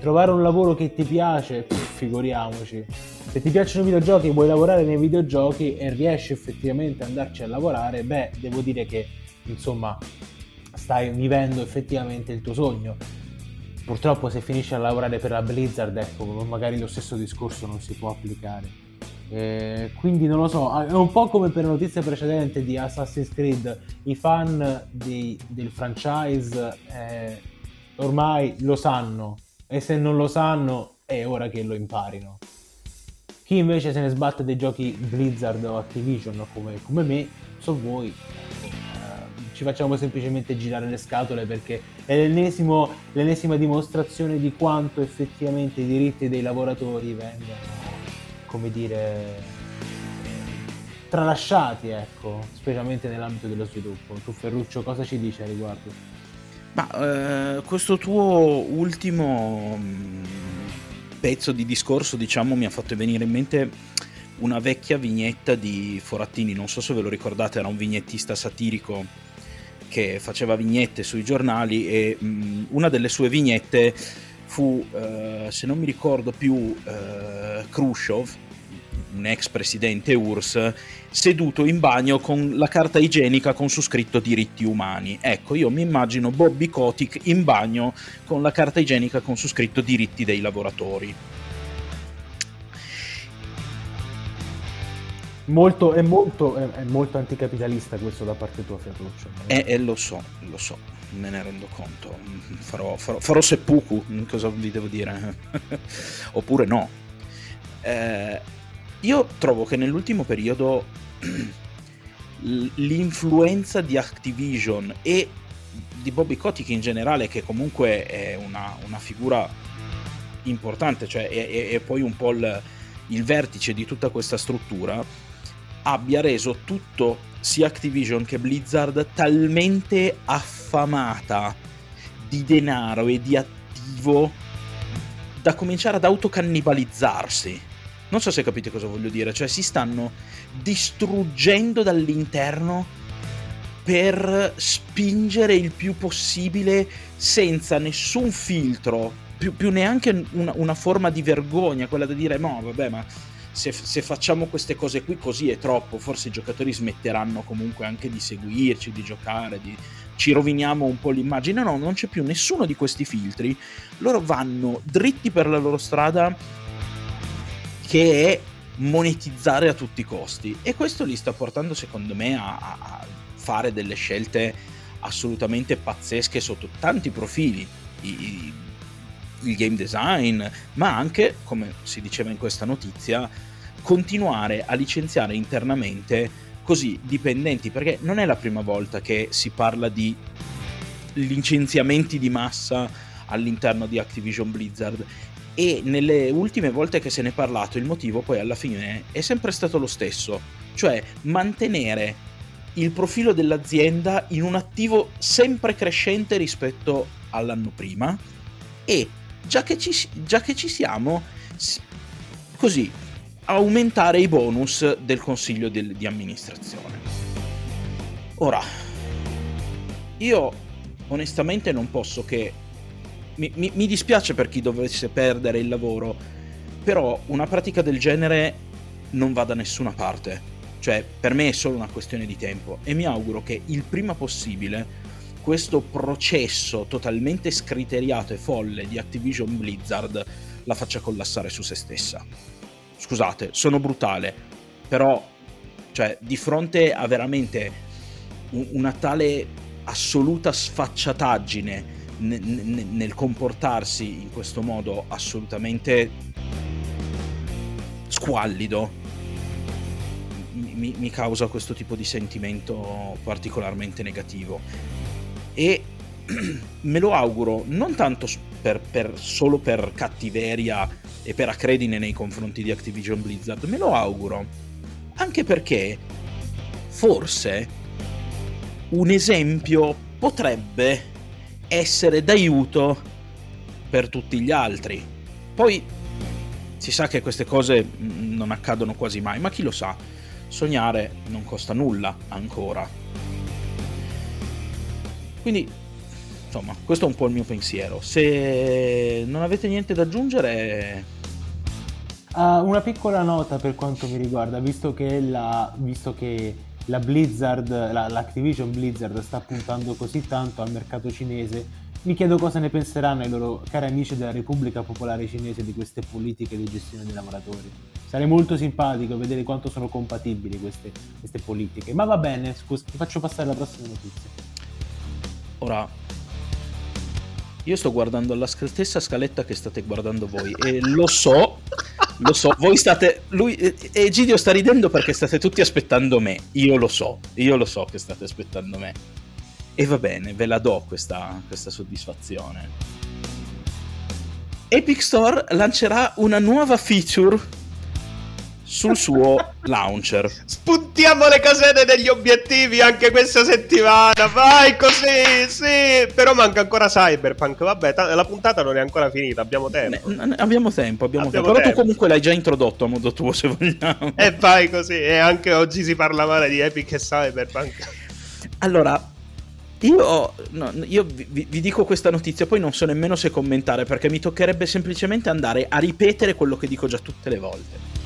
trovare un lavoro che ti piace, figuriamoci. Se ti piacciono i videogiochi e vuoi lavorare nei videogiochi e riesci effettivamente ad andarci a lavorare, beh, devo dire che insomma stai vivendo effettivamente il tuo sogno. Purtroppo se finisci a lavorare per la Blizzard, ecco, magari lo stesso discorso non si può applicare. Eh, quindi non lo so, è un po' come per la notizia precedente di Assassin's Creed, i fan di, del franchise eh, ormai lo sanno, e se non lo sanno è ora che lo imparino. Chi invece se ne sbatte dei giochi Blizzard o Activision come, come me, so voi, ci facciamo semplicemente girare le scatole perché è l'ennesima dimostrazione di quanto effettivamente i diritti dei lavoratori vengano, come dire, tralasciati, ecco, specialmente nell'ambito dello sviluppo. Tu Ferruccio cosa ci dici a riguardo? Ma eh, questo tuo ultimo mm, pezzo di discorso, diciamo, mi ha fatto venire in mente una vecchia vignetta di Forattini, non so se ve lo ricordate, era un vignettista satirico che faceva vignette sui giornali e mh, mm, una delle sue vignette fu, eh, se non mi ricordo più, eh, Khrushchev, un ex presidente URSS, seduto in bagno con la carta igienica con su scritto diritti umani. Ecco, io mi immagino Bobby Kotick in bagno con la carta igienica con su scritto diritti dei lavoratori. Molto, è, molto, è, è, molto anticapitalista questo da parte tua, Ferruccio. Eh, eh, lo so, lo so, me ne rendo conto. Farò, farò, farò seppuku, cosa vi devo dire? Oppure no. Eh, io trovo che nell'ultimo periodo l'influenza di Activision e di Bobby Kotick in generale, che comunque è una, una figura importante, cioè è, è, poi un po' il, il vertice di tutta questa struttura, abbia reso tutto sia Activision che Blizzard talmente affamata di denaro e di attivo da cominciare ad autocannibalizzarsi. Non so se capite cosa voglio dire, cioè si stanno distruggendo dall'interno per spingere il più possibile senza nessun filtro, più, più neanche una, una, forma di vergogna, quella da dire no, vabbè, ma se, se, facciamo queste cose qui così è troppo, forse i giocatori smetteranno comunque anche di seguirci, di giocare, di... ci roviniamo un po' l'immagine. No, non c'è più nessuno di questi filtri, loro vanno dritti per la loro strada che è monetizzare a tutti i costi. E questo li sta portando secondo me a, a fare delle scelte assolutamente pazzesche sotto tanti profili. I, il game design ma anche come si diceva in questa notizia continuare a licenziare internamente così dipendenti perché non è la prima volta che si parla di licenziamenti di massa all'interno di Activision Blizzard. E nelle ultime volte che se ne è parlato il motivo poi alla fine è sempre stato lo stesso, cioè mantenere il profilo dell'azienda in un attivo sempre crescente rispetto all'anno prima e già che ci, già che ci siamo, così aumentare i bonus del consiglio di, di amministrazione. Ora, io onestamente non posso che mi, mi, mi dispiace per chi dovesse perdere il lavoro, però una pratica del genere non va da nessuna parte. Cioè, per me è solo una questione di tempo e mi auguro che il prima possibile questo processo totalmente scriteriato e folle di Activision Blizzard la faccia collassare su se stessa. Scusate, sono brutale, però cioè, di fronte a veramente una tale assoluta sfacciataggine nel comportarsi in questo modo assolutamente squallido mi, mi causa questo tipo di sentimento particolarmente negativo. E me lo auguro non tanto per, per, solo per cattiveria e per accredine nei confronti di Activision Blizzard, me lo auguro anche perché forse un esempio potrebbe essere d'aiuto per tutti gli altri. Poi si sa che queste cose non accadono quasi mai, ma chi lo sa, sognare non costa nulla ancora. Quindi, insomma, questo è un po' il mio pensiero. Se non avete niente da aggiungere... Uh, una piccola nota per quanto mi riguarda, visto che la, visto che la Blizzard, la, l'Activision Blizzard sta puntando così tanto al mercato cinese, mi chiedo cosa ne penseranno i loro cari amici della Repubblica Popolare Cinese di queste politiche di gestione dei lavoratori. Sarei molto simpatico vedere quanto sono compatibili queste, queste politiche. Ma va bene, scusa, ti faccio passare la prossima notizia. Ora, io sto guardando la stessa scaletta che state guardando voi e lo so, lo so, voi state, lui, Egidio sta ridendo perché state tutti aspettando me, io lo so, io lo so che state aspettando me. E va bene, ve la do questa, questa soddisfazione. Epic Store lancerà una nuova feature sul suo launcher. Spuntiamo le casette degli obiettivi anche questa settimana. Vai così, sì. Però manca ancora Cyberpunk. Vabbè, t- la puntata non è ancora finita. Abbiamo tempo. Ne, abbiamo tempo, abbiamo, abbiamo tempo. Però tu comunque l'hai già introdotto a modo tuo, se vogliamo. E vai così. E anche oggi si parla male di Epic e Cyberpunk. Allora, io, no, io vi, vi, dico questa notizia, poi non so nemmeno se commentare perché mi toccherebbe semplicemente andare a ripetere quello che dico già tutte le volte.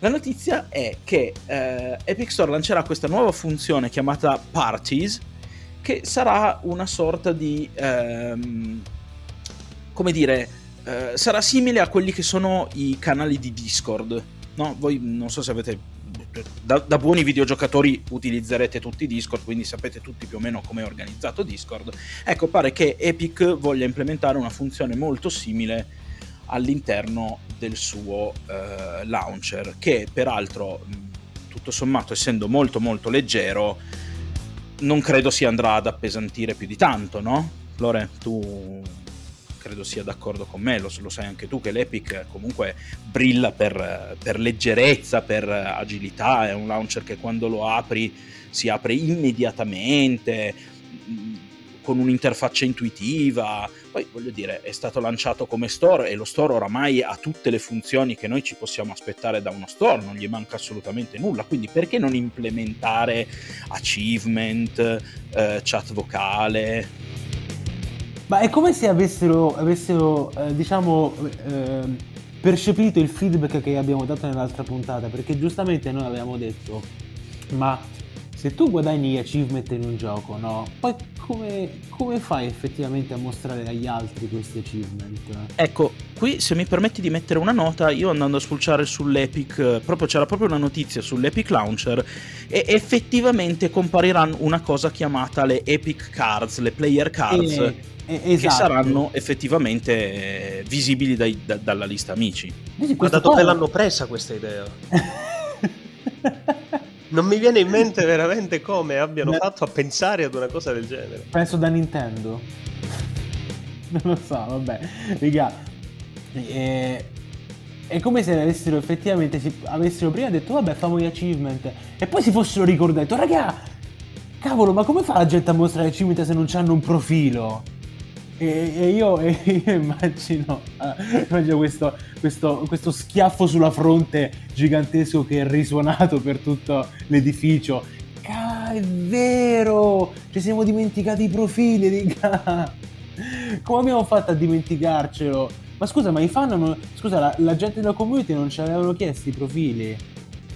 La notizia è che eh, Epic Store lancerà questa nuova funzione chiamata Parties, che sarà una sorta di... Ehm, come dire, eh, sarà simile a quelli che sono i canali di Discord. No? Voi non so se avete da, da, buoni videogiocatori utilizzerete tutti Discord, quindi sapete tutti più o meno come è organizzato Discord. Ecco, pare che Epic voglia implementare una funzione molto simile all'interno del suo eh, launcher, che peraltro, tutto sommato, essendo molto molto leggero, non credo si andrà ad appesantire più di tanto, no? Lore, tu credo sia d'accordo con me, lo, lo sai anche tu che l'Epic comunque brilla per, per, leggerezza, per agilità, è un launcher che quando lo apri si apre immediatamente mm, con un'interfaccia intuitiva. Poi voglio dire, è stato lanciato come store e lo store oramai ha tutte le funzioni che noi ci possiamo aspettare da uno store, non gli manca assolutamente nulla. Quindi perché non implementare achievement, eh, chat vocale? Ma è come se avessero, avessero eh, diciamo, eh, percepito il feedback che abbiamo dato nell'altra puntata, perché giustamente noi avevamo detto, ma se tu guadagni gli achievement in un gioco, no? Poi come, come, fai effettivamente a mostrare agli altri questi achievement? Ecco, qui se mi permetti di mettere una nota, io andando a spulciare sull'Epic, proprio, c'era proprio una notizia sull'Epic Launcher e effettivamente compariranno una cosa chiamata le Epic Cards, le Player Cards. E esatto. che saranno effettivamente visibili dai, da, dalla lista amici. Ma da dove l'hanno presa questa idea? non mi viene in mente veramente come abbiano Beh. fatto a pensare ad una cosa del genere. Penso da Nintendo. non lo so, vabbè. Riga, eh, è come se avessero effettivamente si, avessero prima detto vabbè famo gli achievement e poi si fossero ricordati raga cavolo ma come fa la gente a mostrare achievement se non hanno un profilo e, e, io, e immagino, uh, immagino questo, questo, questo, schiaffo sulla fronte gigantesco che è risuonato per tutto l'edificio. Ca- è vero! Ci siamo dimenticati i profili, riga! Come abbiamo fatto a dimenticarcelo? Ma scusa, ma i fan non... Scusa, la, la gente della community non ci avevano chiesto i profili?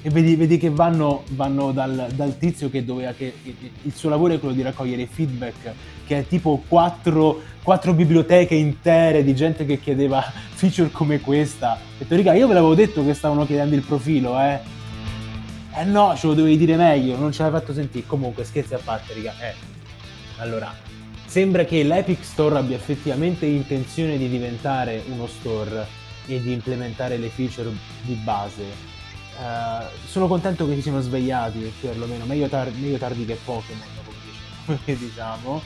e vedi, vedi che vanno, vanno dal, dal, tizio che doveva che il suo lavoro è quello di raccogliere feedback che è tipo quattro, quattro biblioteche intere di gente che chiedeva feature come questa. E detto raga io ve l'avevo detto che stavano chiedendo il profilo eh. Eh no ce lo dovevi dire meglio non ce l'hai fatto sentire. Comunque scherzi a parte raga eh. Allora sembra che l'Epic Store abbia effettivamente intenzione di diventare uno store e di implementare le feature di base. Uh, sono contento che si siano svegliati, perlomeno. Meglio, tar- meglio tardi che Pokémon, come diciamo.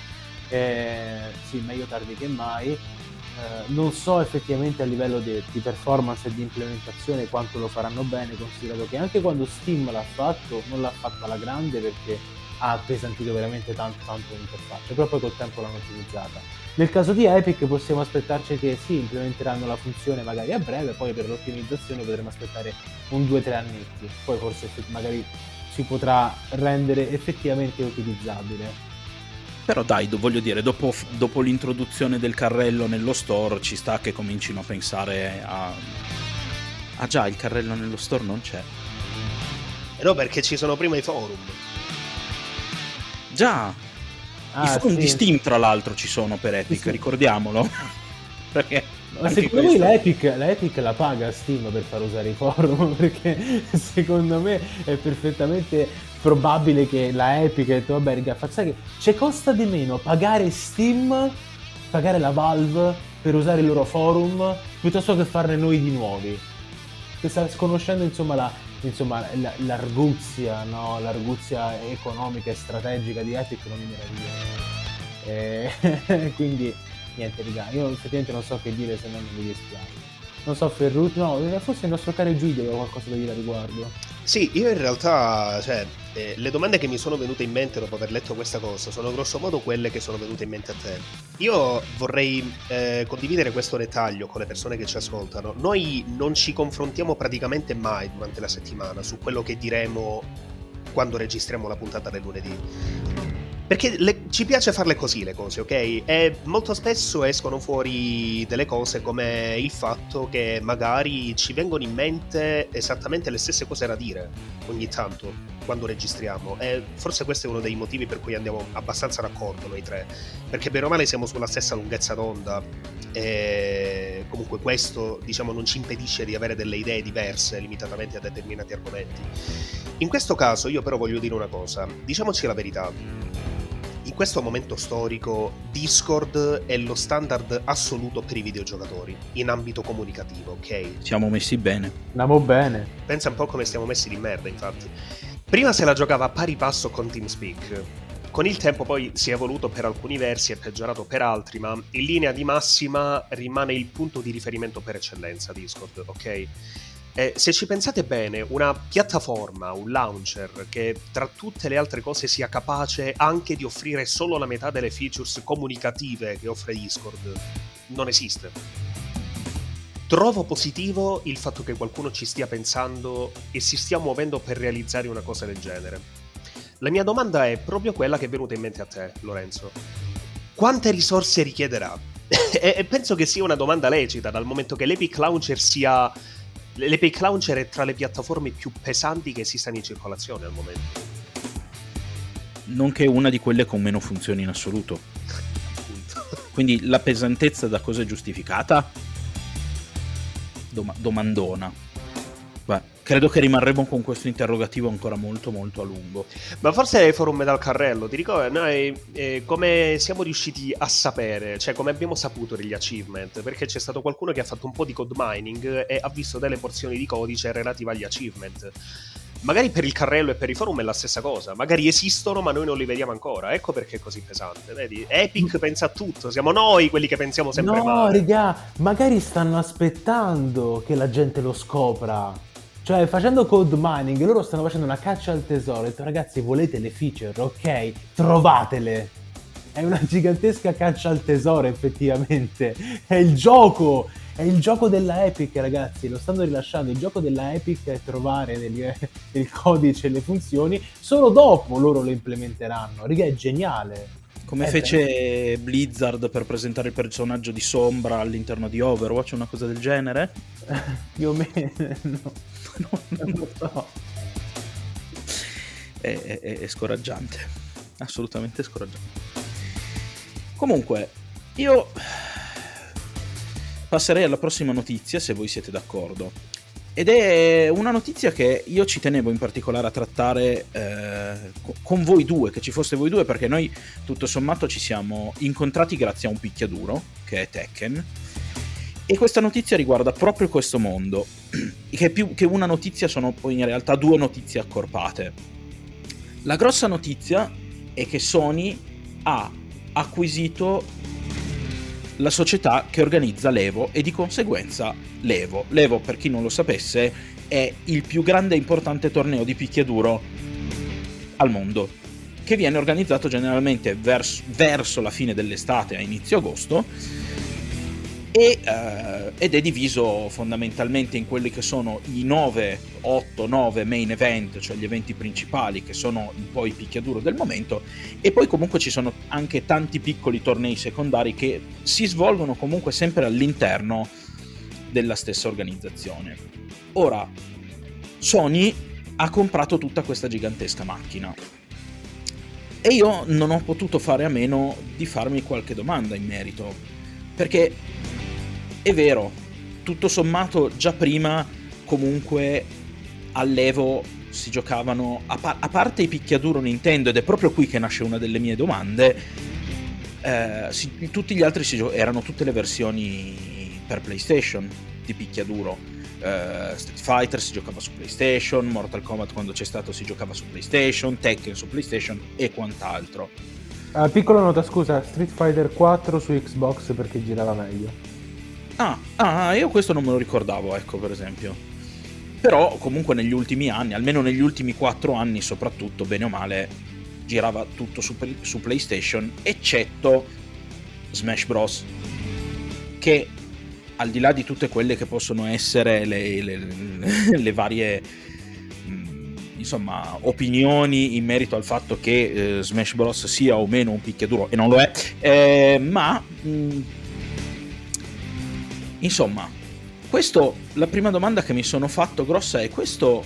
Eh, sì, meglio tardi che mai. Eh, non so effettivamente a livello di, di, performance e di implementazione quanto lo faranno bene, considerato che anche quando Steam l'ha fatto, non l'ha fatto alla grande perché ha appesantito veramente tanto, tanto l'interfaccia, poi col tempo l'hanno ottimizzata. Nel caso di Epic possiamo aspettarci che sì, implementeranno la funzione magari a breve, poi per l'ottimizzazione potremo aspettare un 2-3 annetti, poi forse magari si potrà rendere effettivamente utilizzabile. Però dai, voglio dire, dopo, dopo, l'introduzione del carrello nello store ci sta che comincino a pensare a... Ah già, il carrello nello store non c'è. No, perché ci sono prima i forum. Già, ah, i forum sì. di Steam tra l'altro ci sono per Epic, sì. ricordiamolo. perché ma secondo questo... me l'Epic, l'Epic la paga Steam per far usare i forum perché secondo me è perfettamente probabile che la Epic ha detto vabbè raga faccia che ci costa di meno pagare Steam pagare la Valve per usare il loro forum piuttosto che farne noi di nuovi sconoscendo insomma la, insomma, l'arguzia, no? l'arguzia economica e strategica di Epic non mi meraviglia. E quindi niente, raga, io effettivamente non so che dire se non mi dispiace. Non so, Ferruccio, no, forse il nostro caro Giulia aveva qualcosa da dire a riguardo. Sì, io in realtà, cioè, eh, le domande che mi sono venute in mente dopo aver letto questa cosa sono grosso modo quelle che sono venute in mente a te. Io vorrei eh, condividere questo dettaglio con le persone che ci ascoltano. Noi non ci confrontiamo praticamente mai durante la settimana su quello che diremo quando registriamo la puntata del lunedì perché le, ci piace farle così le cose, ok? E molto spesso escono fuori delle cose come il fatto che magari ci vengono in mente esattamente le stesse cose da dire ogni tanto quando registriamo. E forse questo è uno dei motivi per cui andiamo abbastanza d'accordo noi tre. Perché bene o male siamo sulla stessa lunghezza d'onda. E comunque questo, diciamo, non ci impedisce di avere delle idee diverse limitatamente a determinati argomenti. In questo caso io però voglio dire una cosa, diciamoci la verità in questo momento storico Discord è lo standard assoluto per i videogiocatori in ambito comunicativo, ok? Siamo messi bene. Andiamo bene. Pensa un po' come stiamo messi di merda, infatti. Prima se la giocava a pari passo con TeamSpeak. Con il tempo poi si è evoluto per alcuni versi e peggiorato per altri, ma in linea di massima rimane il punto di riferimento per eccellenza Discord, ok? Eh, se ci pensate bene, una piattaforma, un launcher che tra tutte le altre cose sia capace anche di offrire solo la metà delle features comunicative che offre Discord, non esiste. Trovo positivo il fatto che qualcuno ci stia pensando e si stia muovendo per realizzare una cosa del genere. La mia domanda è proprio quella che è venuta in mente a te, Lorenzo. Quante risorse richiederà? e penso che sia una domanda lecita, dal momento che l'Epic Launcher sia L'Epic Launcher è tra le piattaforme più pesanti che esistano in circolazione al momento. Nonché una di quelle con meno funzioni in assoluto. Quindi la pesantezza da cosa è giustificata? Dom- domandona. Beh, credo che rimarremo con questo interrogativo ancora molto molto a lungo. Ma forse forum dal carrello, ti ricordo, noi eh, come siamo riusciti a sapere, cioè come abbiamo saputo degli achievement, perché c'è stato qualcuno che ha fatto un po' di code mining e ha visto delle porzioni di codice relative agli achievement. Magari per il carrello e per i forum è la stessa cosa, magari esistono ma noi non li vediamo ancora, ecco perché è così pesante, vedi? Epic mm. pensa a tutto, siamo noi quelli che pensiamo sempre no, male. No, raga, magari stanno aspettando che la gente lo scopra. Cioè, facendo code mining, loro stanno facendo una caccia al tesoro. Ho detto, ragazzi, volete le feature? Ok, trovatele. È una gigantesca caccia al tesoro, effettivamente. È il gioco! È il gioco della Epic, ragazzi. Lo stanno rilasciando. Il gioco della Epic è trovare nel, nel codice le funzioni. Solo dopo loro lo implementeranno. Riga, è geniale. Come eh fece. Blizzard per presentare il personaggio di Sombra all'interno di Overwatch, una cosa del genere? Più o meno, no. no, non lo so. È, è, è scoraggiante, assolutamente scoraggiante. Comunque, io passerei alla prossima notizia se voi siete d'accordo. Ed è una notizia che io ci tenevo in particolare a trattare eh, con voi due, che ci foste voi due, perché noi tutto sommato ci siamo incontrati grazie a un picchiaduro, che è Tekken. E questa notizia riguarda proprio questo mondo, che più che una notizia sono poi in realtà due notizie accorpate. La grossa notizia è che Sony ha acquisito la società che organizza l'Evo e di conseguenza l'Evo. L'Evo, per chi non lo sapesse, è il più grande e importante torneo di picchiaduro al mondo, che viene organizzato generalmente verso, verso la fine dell'estate a inizio agosto e, uh, ed è diviso fondamentalmente in quelli che sono i 9, 8, 9 main event, cioè gli eventi principali che sono un po' i picchiaduro del momento e poi comunque ci sono anche tanti piccoli tornei secondari che si svolgono comunque sempre all'interno della stessa organizzazione. Ora, Sony ha comprato tutta questa gigantesca macchina e io non ho potuto fare a meno di farmi qualche domanda in merito perché è vero, tutto sommato già prima comunque all'Evo si giocavano, a, par- a, parte i picchiaduro Nintendo, ed è proprio qui che nasce una delle mie domande, eh, si, tutti gli altri gio- erano tutte le versioni per PlayStation di picchiaduro. Uh, Street Fighter si giocava su PlayStation, Mortal Kombat quando c'è stato si giocava su PlayStation, Tekken su PlayStation e quant'altro. Uh, piccola nota, scusa, Street Fighter 4 su Xbox perché girava meglio. Ah, ah, io questo non me lo ricordavo, ecco, per esempio. Però comunque negli ultimi anni, almeno negli ultimi 4 anni soprattutto, bene o male, girava tutto su, su PlayStation, eccetto Smash Bros. Che al di là di tutte quelle che possono essere le, le, le varie mm, insomma, opinioni in merito al fatto che eh, Smash Bros. sia o meno un picchiaduro, e non lo è, eh, ma mh, mm, Insomma, questo, la prima domanda che mi sono fatto grossa è questo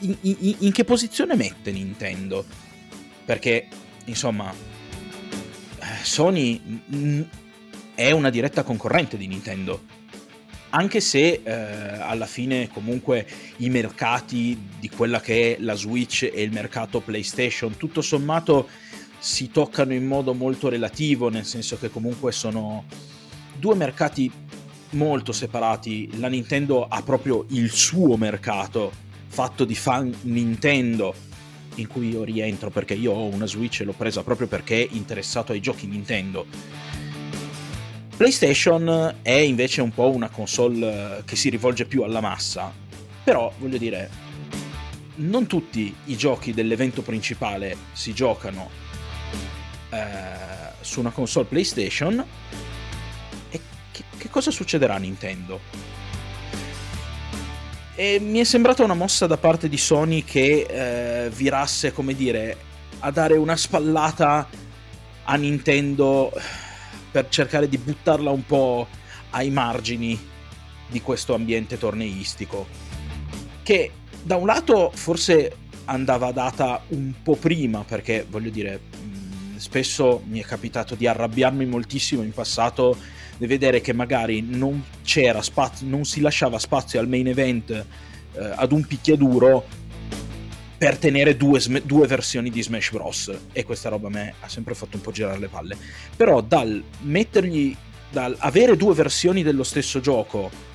in, in, in che posizione mette Nintendo? Perché, insomma, Sony è una diretta concorrente di Nintendo. Anche se eh, alla fine comunque i mercati di quella che è la Switch e il mercato PlayStation, tutto sommato si toccano in modo molto relativo, nel senso che comunque sono due mercati molto separati. La Nintendo ha proprio il suo mercato fatto di fan Nintendo in cui io rientro perché io ho una Switch e l'ho presa proprio perché interessato ai giochi Nintendo. PlayStation è invece un po' una console che si rivolge più alla massa, però voglio dire, non tutti i giochi dell'evento principale si giocano eh, su una console PlayStation che cosa succederà a Nintendo? E mi è sembrata una mossa da parte di Sony che eh, virasse, come dire, a dare una spallata a Nintendo per cercare di buttarla un po' ai margini di questo ambiente torneistico. Che da un lato forse andava data un po' prima, perché voglio dire, spesso mi è capitato di arrabbiarmi moltissimo in passato vedere che magari non c'era spazio, non si lasciava spazio al main event eh, ad un picchiaduro per tenere due, due, versioni di Smash Bros. E questa roba a me ha sempre fatto un po' girare le palle. Però dal mettergli, dal avere due versioni dello stesso gioco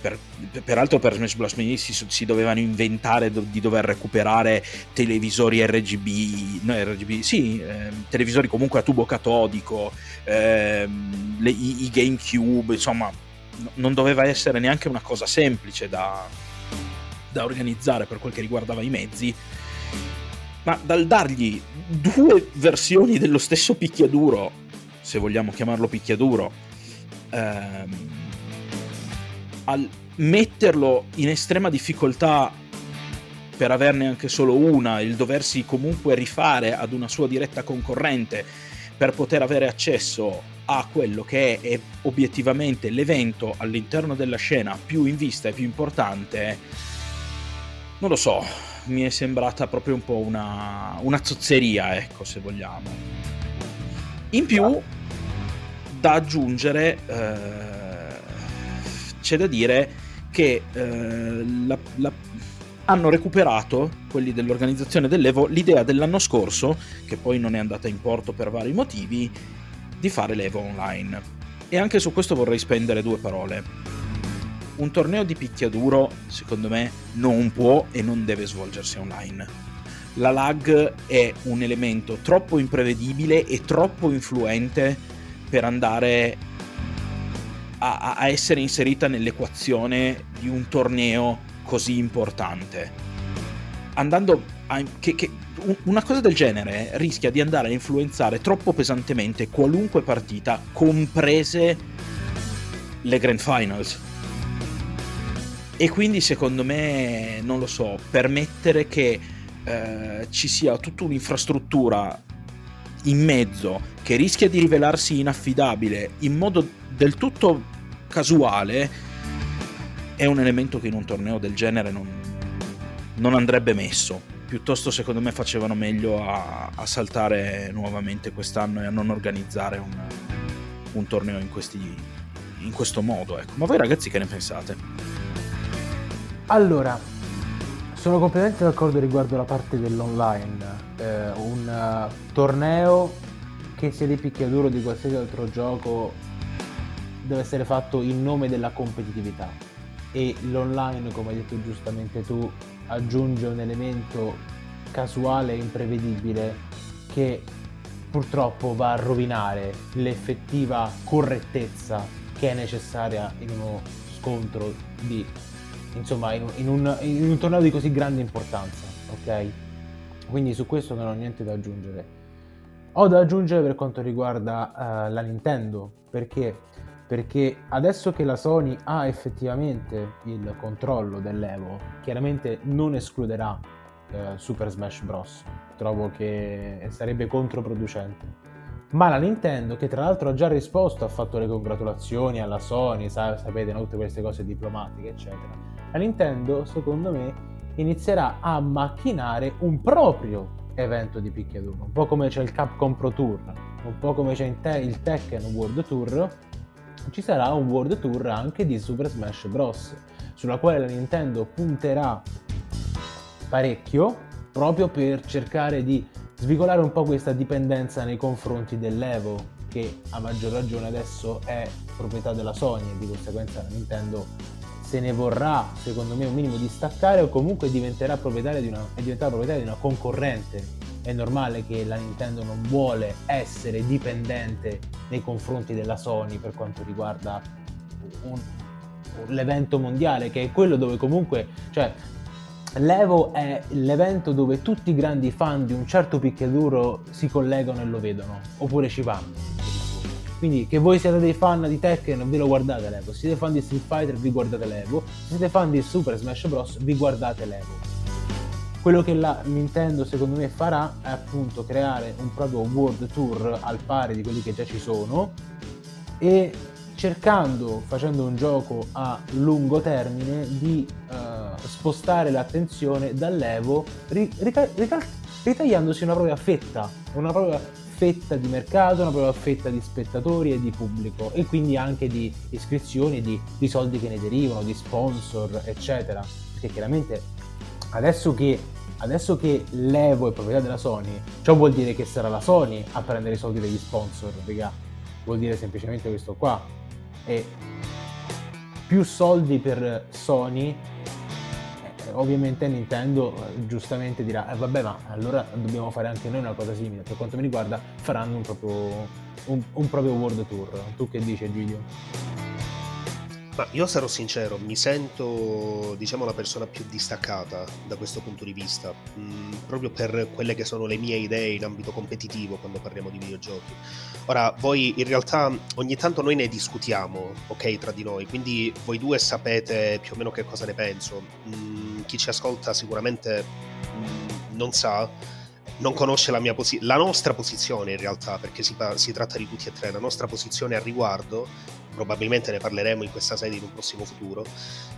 per, peraltro per Smash Bros. Mini si, si, dovevano inventare do, di dover recuperare televisori RGB, no RGB, sì, eh, televisori comunque a tubo catodico, eh, le, i, i, GameCube, insomma, n- non doveva essere neanche una cosa semplice da, da organizzare per quel che riguardava i mezzi. Ma dal dargli due versioni dello stesso picchiaduro, se vogliamo chiamarlo picchiaduro, ehm, al metterlo in estrema difficoltà per averne anche solo una, il doversi comunque rifare ad una sua diretta concorrente per poter avere accesso a quello che è, obiettivamente l'evento all'interno della scena più in vista e più importante, non lo so, mi è sembrata proprio un po' una, una zozzeria, ecco, se vogliamo. In più, da aggiungere... Eh, c'è da dire che eh, la, la, hanno recuperato, quelli dell'organizzazione dell'Evo, l'idea dell'anno scorso, che poi non è andata in porto per vari motivi, di fare l'Evo online. E anche su questo vorrei spendere due parole. Un torneo di picchiaduro, secondo me, non può e non deve svolgersi online. La lag è un elemento troppo imprevedibile e troppo influente per andare a, a essere inserita nell'equazione di un torneo così importante. Andando a, che, che, una cosa del genere rischia di andare a influenzare troppo pesantemente qualunque partita, comprese le Grand Finals. E quindi secondo me, non lo so, permettere che eh, ci sia tutta un'infrastruttura in mezzo che rischia di rivelarsi inaffidabile in modo del tutto casuale è un elemento che in un torneo del genere non, non andrebbe messo piuttosto secondo me facevano meglio a, a, saltare nuovamente quest'anno e a non organizzare un, un torneo in, questi, in questo modo. Ecco. Ma voi ragazzi che ne pensate? Allora, sono completamente d'accordo riguardo la parte dell'online. Eh, un uh, torneo che sia di picchiaduro di qualsiasi altro gioco deve essere fatto in nome della competitività. E l'online, come hai detto giustamente tu, aggiunge un elemento casuale e imprevedibile che purtroppo va a rovinare l'effettiva correttezza che è necessaria in uno scontro di insomma in un, in un, in un torneo di così grande importanza ok? Quindi su questo non ho niente da aggiungere. Ho da aggiungere per quanto riguarda uh, la Nintendo perché perché adesso che la Sony ha effettivamente il controllo dell'Evo, chiaramente non escluderà eh, Super Smash Bros. Trovo che sarebbe controproducente. Ma la Nintendo, che tra l'altro ha già risposto, ha fatto le congratulazioni alla Sony, sapete, no? tutte queste cose diplomatiche, eccetera. La Nintendo, secondo me, inizierà a macchinare un proprio evento di picchiaduro, un po' come c'è il Capcom Pro Tour, un po' come c'è il Tekken World Tour, ci sarà un World Tour anche di Super Smash Bros. sulla quale la Nintendo punterà parecchio proprio per cercare di svigolare un po' questa dipendenza nei confronti dell'Evo che a maggior ragione adesso è proprietà della Sony e di conseguenza la Nintendo se ne vorrà secondo me un minimo distaccare o comunque diventerà proprietaria di una, proprietaria di una concorrente è normale che la Nintendo non vuole essere dipendente nei confronti della Sony per quanto riguarda un, l'evento mondiale, che è quello dove comunque, cioè, l'Evo è l'evento dove tutti i grandi fan di un certo picchiaduro si collegano e lo vedono, oppure ci vanno. Quindi che voi siate dei fan di Tekken ve lo guardate l'Evo, siete fan di Street Fighter vi guardate l'Evo, siete fan di Super Smash Bros vi guardate l'Evo. Quello che la Nintendo secondo me farà è appunto creare un proprio World Tour al pari di quelli che già ci sono e cercando, facendo un gioco a lungo termine, di uh, spostare l'attenzione dall'Evo ri- rica- ritagliandosi una propria fetta, una propria fetta di mercato, una propria fetta di spettatori e di pubblico e quindi anche di iscrizioni, di, di soldi che ne derivano, di sponsor, eccetera. Perché chiaramente adesso che adesso che l'Evo è proprietà della Sony, ciò vuol dire che sarà la Sony a prendere i soldi degli sponsor, raga. Vuol dire semplicemente questo qua. E più soldi per Sony, eh, ovviamente Nintendo eh, giustamente dirà, eh, vabbè ma allora dobbiamo fare anche noi una cosa simile. Per quanto mi riguarda faranno un proprio, un, un proprio World Tour. Tu che dici Giglio? Ma io sarò sincero, mi sento, diciamo, la persona più distaccata da questo punto di vista, mh, mm, proprio per quelle che sono le mie idee in ambito competitivo quando parliamo di videogiochi. Ora, voi in realtà ogni tanto noi ne discutiamo, ok, tra di noi, quindi voi due sapete più o meno che cosa ne penso. Mh, mm, chi ci ascolta sicuramente mh, mm, non sa, non conosce la, posi- la, nostra posizione in realtà, perché si, pa- si tratta di tutti e tre, la nostra posizione al riguardo probabilmente ne parleremo in questa serie in un prossimo futuro,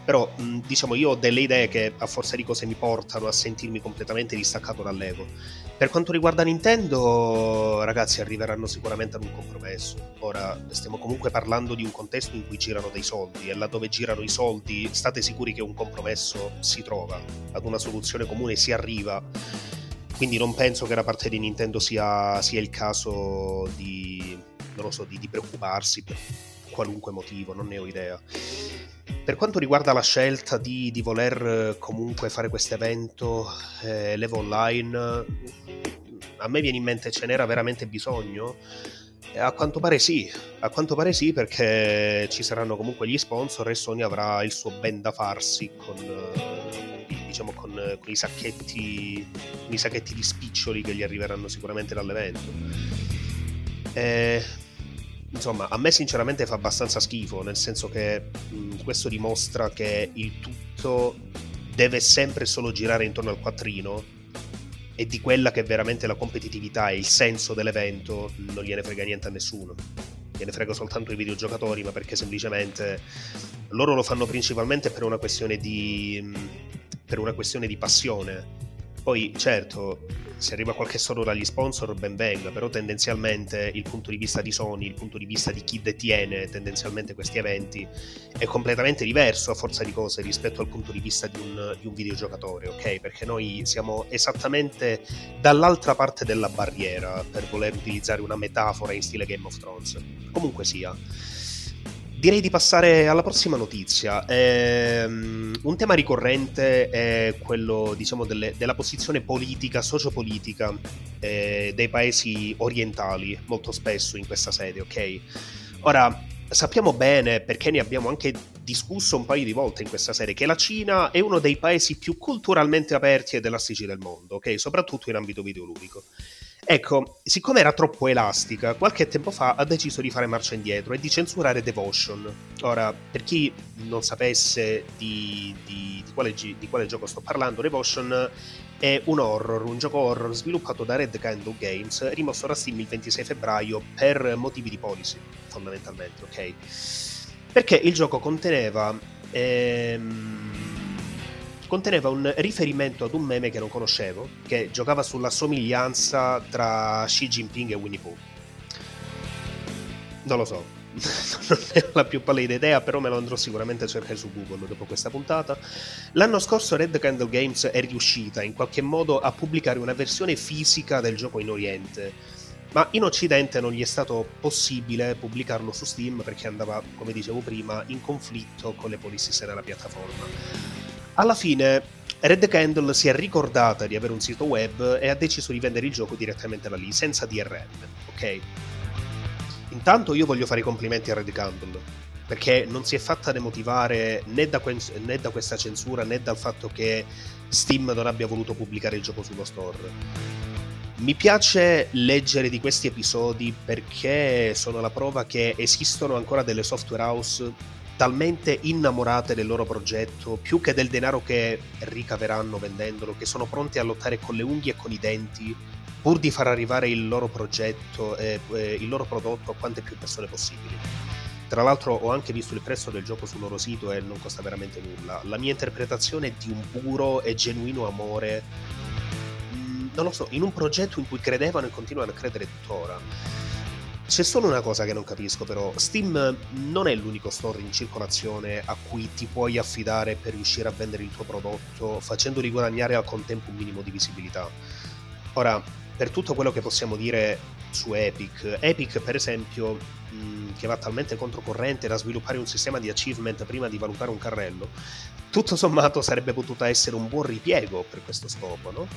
però mh, diciamo io ho delle idee che a forza di cose mi portano a sentirmi completamente distaccato dall'ego. Per quanto riguarda Nintendo, ragazzi, arriveranno sicuramente ad un compromesso. Ora, stiamo comunque parlando di un contesto in cui girano dei soldi e laddove girano i soldi state sicuri che un compromesso si trova, ad una soluzione comune si arriva. Quindi non penso che da parte di Nintendo sia, sia il caso di non so, di, di preoccuparsi per qualunque motivo, non ne ho idea. Per quanto riguarda la scelta di, di voler comunque fare questo evento eh, Levo Online, a me viene in mente ce n'era veramente bisogno? A quanto pare sì, a quanto pare sì perché ci saranno comunque gli sponsor e Sony avrà il suo ben da farsi con, diciamo, con, con, i, sacchetti, con i sacchetti di spiccioli che gli arriveranno sicuramente dall'evento. E, insomma, a me sinceramente fa abbastanza schifo, nel senso che mh, questo dimostra che il tutto deve sempre solo girare intorno al quattrino e di quella che è veramente la competitività e il senso dell'evento non gliene frega niente a nessuno. Gliene frega soltanto ai videogiocatori, ma perché semplicemente loro lo fanno principalmente per una questione di, per una questione di passione poi certo, se arriva qualche soldo dagli sponsor ben venga, però tendenzialmente il punto di vista di Sony, il punto di vista di chi detiene tendenzialmente questi eventi è completamente diverso a forza di cose rispetto al punto di vista di un, di un videogiocatore, ok? Perché noi siamo esattamente dall'altra parte della barriera, per voler utilizzare una metafora in stile Game of Thrones. Comunque sia direi di passare alla prossima notizia. Ehm, un tema ricorrente è quello, diciamo, delle, della posizione politica, sociopolitica eh, dei paesi orientali, molto spesso in questa sede, ok? Ora, sappiamo bene, perché ne abbiamo anche discusso un paio di volte in questa serie, che la Cina è uno dei paesi più culturalmente aperti ed elastici del mondo, ok? Soprattutto in ambito videoludico. Ecco, siccome era troppo elastica, qualche tempo fa ha deciso di fare marcia indietro e di censurare Devotion. Ora, per chi non sapesse di, di, di, quale, di quale, gioco sto parlando, Devotion è un horror, un gioco horror sviluppato da Red Candle Games, rimosso da Steam il 26 febbraio per motivi di policy, fondamentalmente, ok? Perché il gioco conteneva... Ehm, conteneva un riferimento ad un meme che non conoscevo, che giocava sulla somiglianza tra Xi Jinping e Winnie Pooh. Non lo so, non ne ho la più pallida idea, però me lo andrò sicuramente a cercare su Google dopo questa puntata. L'anno scorso Red Candle Games è riuscita in qualche modo a pubblicare una versione fisica del gioco in Oriente, ma in Occidente non gli è stato possibile pubblicarlo su Steam perché andava, come dicevo prima, in conflitto con le policies della piattaforma. Alla fine Red Candle si è ricordata di avere un sito web e ha deciso di vendere il gioco direttamente da lì, senza DRM, ok? Intanto io voglio fare i complimenti a Red Candle, perché non si è fatta demotivare né da, que- né da questa censura né dal fatto che Steam non abbia voluto pubblicare il gioco sullo store. Mi piace leggere di questi episodi perché sono la prova che esistono ancora delle software house talmente innamorate del loro progetto, più che del denaro che ricaveranno vendendolo, che sono pronti a lottare con le unghie e con i denti pur di far arrivare il loro progetto e eh, il loro prodotto a quante più persone possibili. Tra l'altro ho anche visto il prezzo del gioco sul loro sito e non costa veramente nulla. La mia interpretazione è di un puro e genuino amore, mm, non lo so, in un progetto in cui credevano e continuano a credere tuttora c'è solo una cosa che non capisco però, Steam non è l'unico store in circolazione a cui ti puoi affidare per riuscire a vendere il tuo prodotto facendo riguadagnare al contempo un minimo di visibilità. Ora, per tutto quello che possiamo dire su Epic, Epic per esempio, che va talmente controcorrente da sviluppare un sistema di achievement prima di valutare un carrello, tutto sommato sarebbe potuta essere un buon ripiego per questo scopo, no?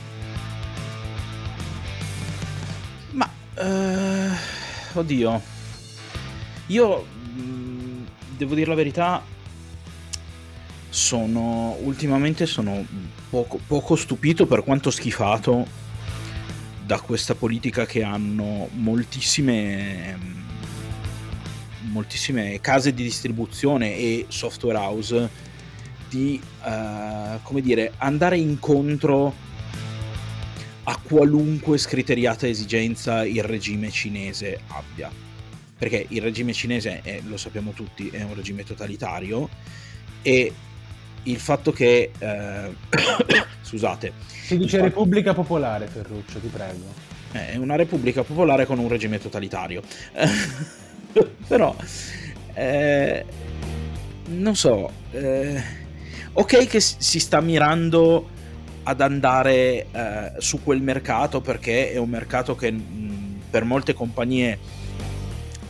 Ma... Uh oddio. Io mm, devo dire la verità. Sono ultimamente sono poco, poco stupito per quanto schifato da questa politica che hanno moltissime moltissime case di distribuzione e software house di uh, come dire andare incontro a qualunque scriteriata esigenza il regime cinese abbia. Perché il regime cinese, è, lo sappiamo tutti, è un regime totalitario e il fatto che... Eh, scusate. Si dice fatto, Repubblica Popolare, Ferruccio, ti prego. È una Repubblica Popolare con un regime totalitario. Però... Eh, non so... Eh, ok che si sta mirando ad andare eh, su quel mercato perché è un mercato che mh, per molte compagnie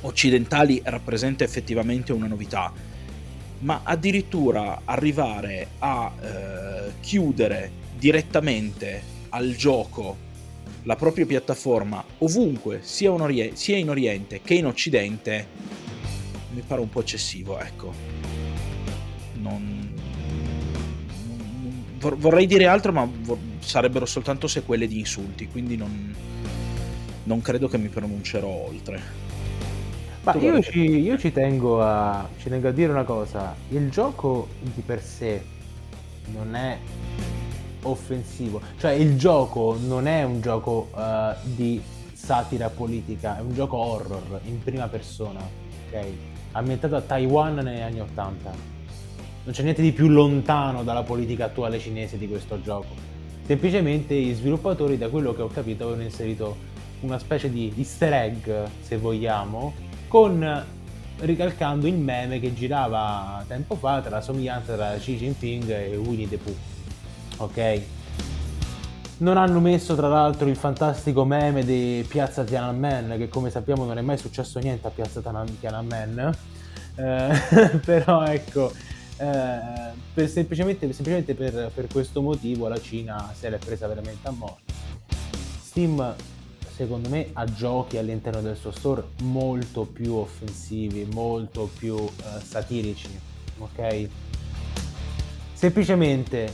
occidentali rappresenta effettivamente una novità, ma addirittura arrivare a eh, chiudere direttamente al gioco la propria piattaforma ovunque, sia, orie- sia in Oriente che in Occidente, mi pare un po' eccessivo, ecco. Non, non, vorrei dire altro, ma vor- sarebbero soltanto sequele di insulti, quindi non, non credo che mi pronuncerò oltre. Ma io ci, io ci, tengo a, ci tengo a dire una cosa, il gioco di per sé non è offensivo, cioè il gioco non è un gioco uh, di satira politica, è un gioco horror in prima persona, ok? Ambientato a Taiwan negli anni 80. Non c'è niente di più lontano dalla politica attuale cinese di questo gioco. Semplicemente gli sviluppatori, da quello che ho capito, avevano inserito una specie di easter egg, se vogliamo, con ricalcando il meme che girava tempo fa tra la somiglianza tra Xi Jinping e Winnie the Pooh. Ok? Non hanno messo tra l'altro il fantastico meme di Piazza Tiananmen, che come sappiamo non è mai successo niente a Piazza Tiananmen, eh, però ecco, eh, per semplicemente, semplicemente per, per questo motivo la Cina se l'è presa veramente a morte. Steam secondo me ha giochi all'interno del suo store molto più offensivi, molto più uh, satirici, ok? Semplicemente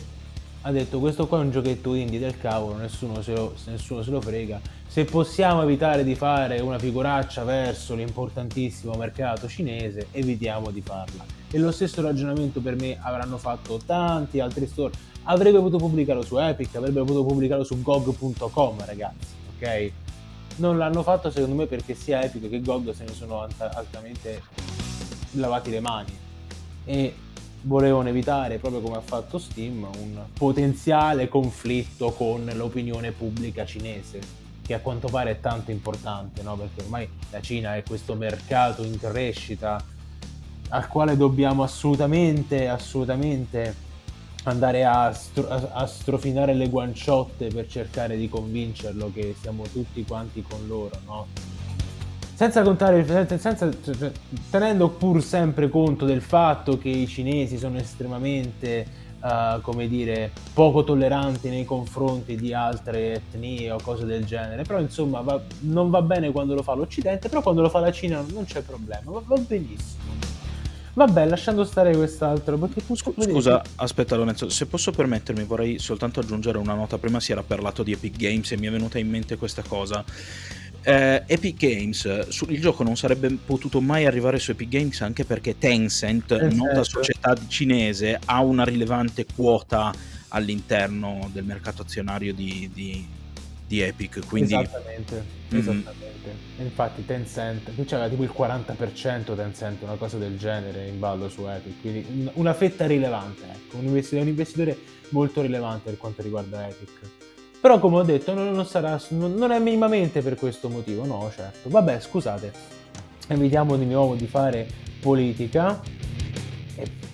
ha detto questo qua è un giochetto indie del cavolo, nessuno se lo, nessuno se lo frega. Se possiamo evitare di fare una figuraccia verso l'importantissimo mercato cinese, evitiamo di farla. E lo stesso ragionamento per me avranno fatto tanti altri store. Avrebbe potuto pubblicarlo su Epic, avrebbe potuto pubblicarlo su GOG.com, ragazzi, ok? non l'hanno fatto secondo me perché sia Epic che GOG se ne sono altamente lavati le mani e volevano evitare, proprio come ha fatto Steam, un potenziale conflitto con l'opinione pubblica cinese, che a quanto pare è tanto importante, no? perché ormai la Cina è questo mercato in crescita al quale dobbiamo assolutamente, assolutamente andare a, stro- a, strofinare le guanciotte per cercare di convincerlo che siamo tutti quanti con loro, no? Senza contare, senza, cioè, tenendo pur sempre conto del fatto che i cinesi sono estremamente, uh, come dire, poco tolleranti nei confronti di altre etnie o cose del genere, però insomma va, non va bene quando lo fa l'Occidente, però quando lo fa la Cina non c'è problema, va, va benissimo. Vabbè, lasciando stare quest'altro. Perché Scusa, aspetta Lorenzo, se posso permettermi, vorrei soltanto aggiungere una nota. Prima si era parlato di Epic Games e mi è venuta in mente questa cosa. Eh, Epic Games, su, il gioco non sarebbe potuto mai arrivare su Epic Games anche perché Tencent, esatto. nota società cinese, ha una rilevante quota all'interno del mercato azionario di, di, di Epic. Quindi... Esattamente, mm-hmm. esattamente. Infatti Tencent, qui c'era tipo il 40% Tencent, una cosa del genere in ballo su Epic, quindi una fetta rilevante, ecco, un investitore molto rilevante per quanto riguarda Epic. Però come ho detto non, non, sarà, non, è minimamente per questo motivo, no certo. Vabbè scusate, evitiamo di nuovo di fare politica,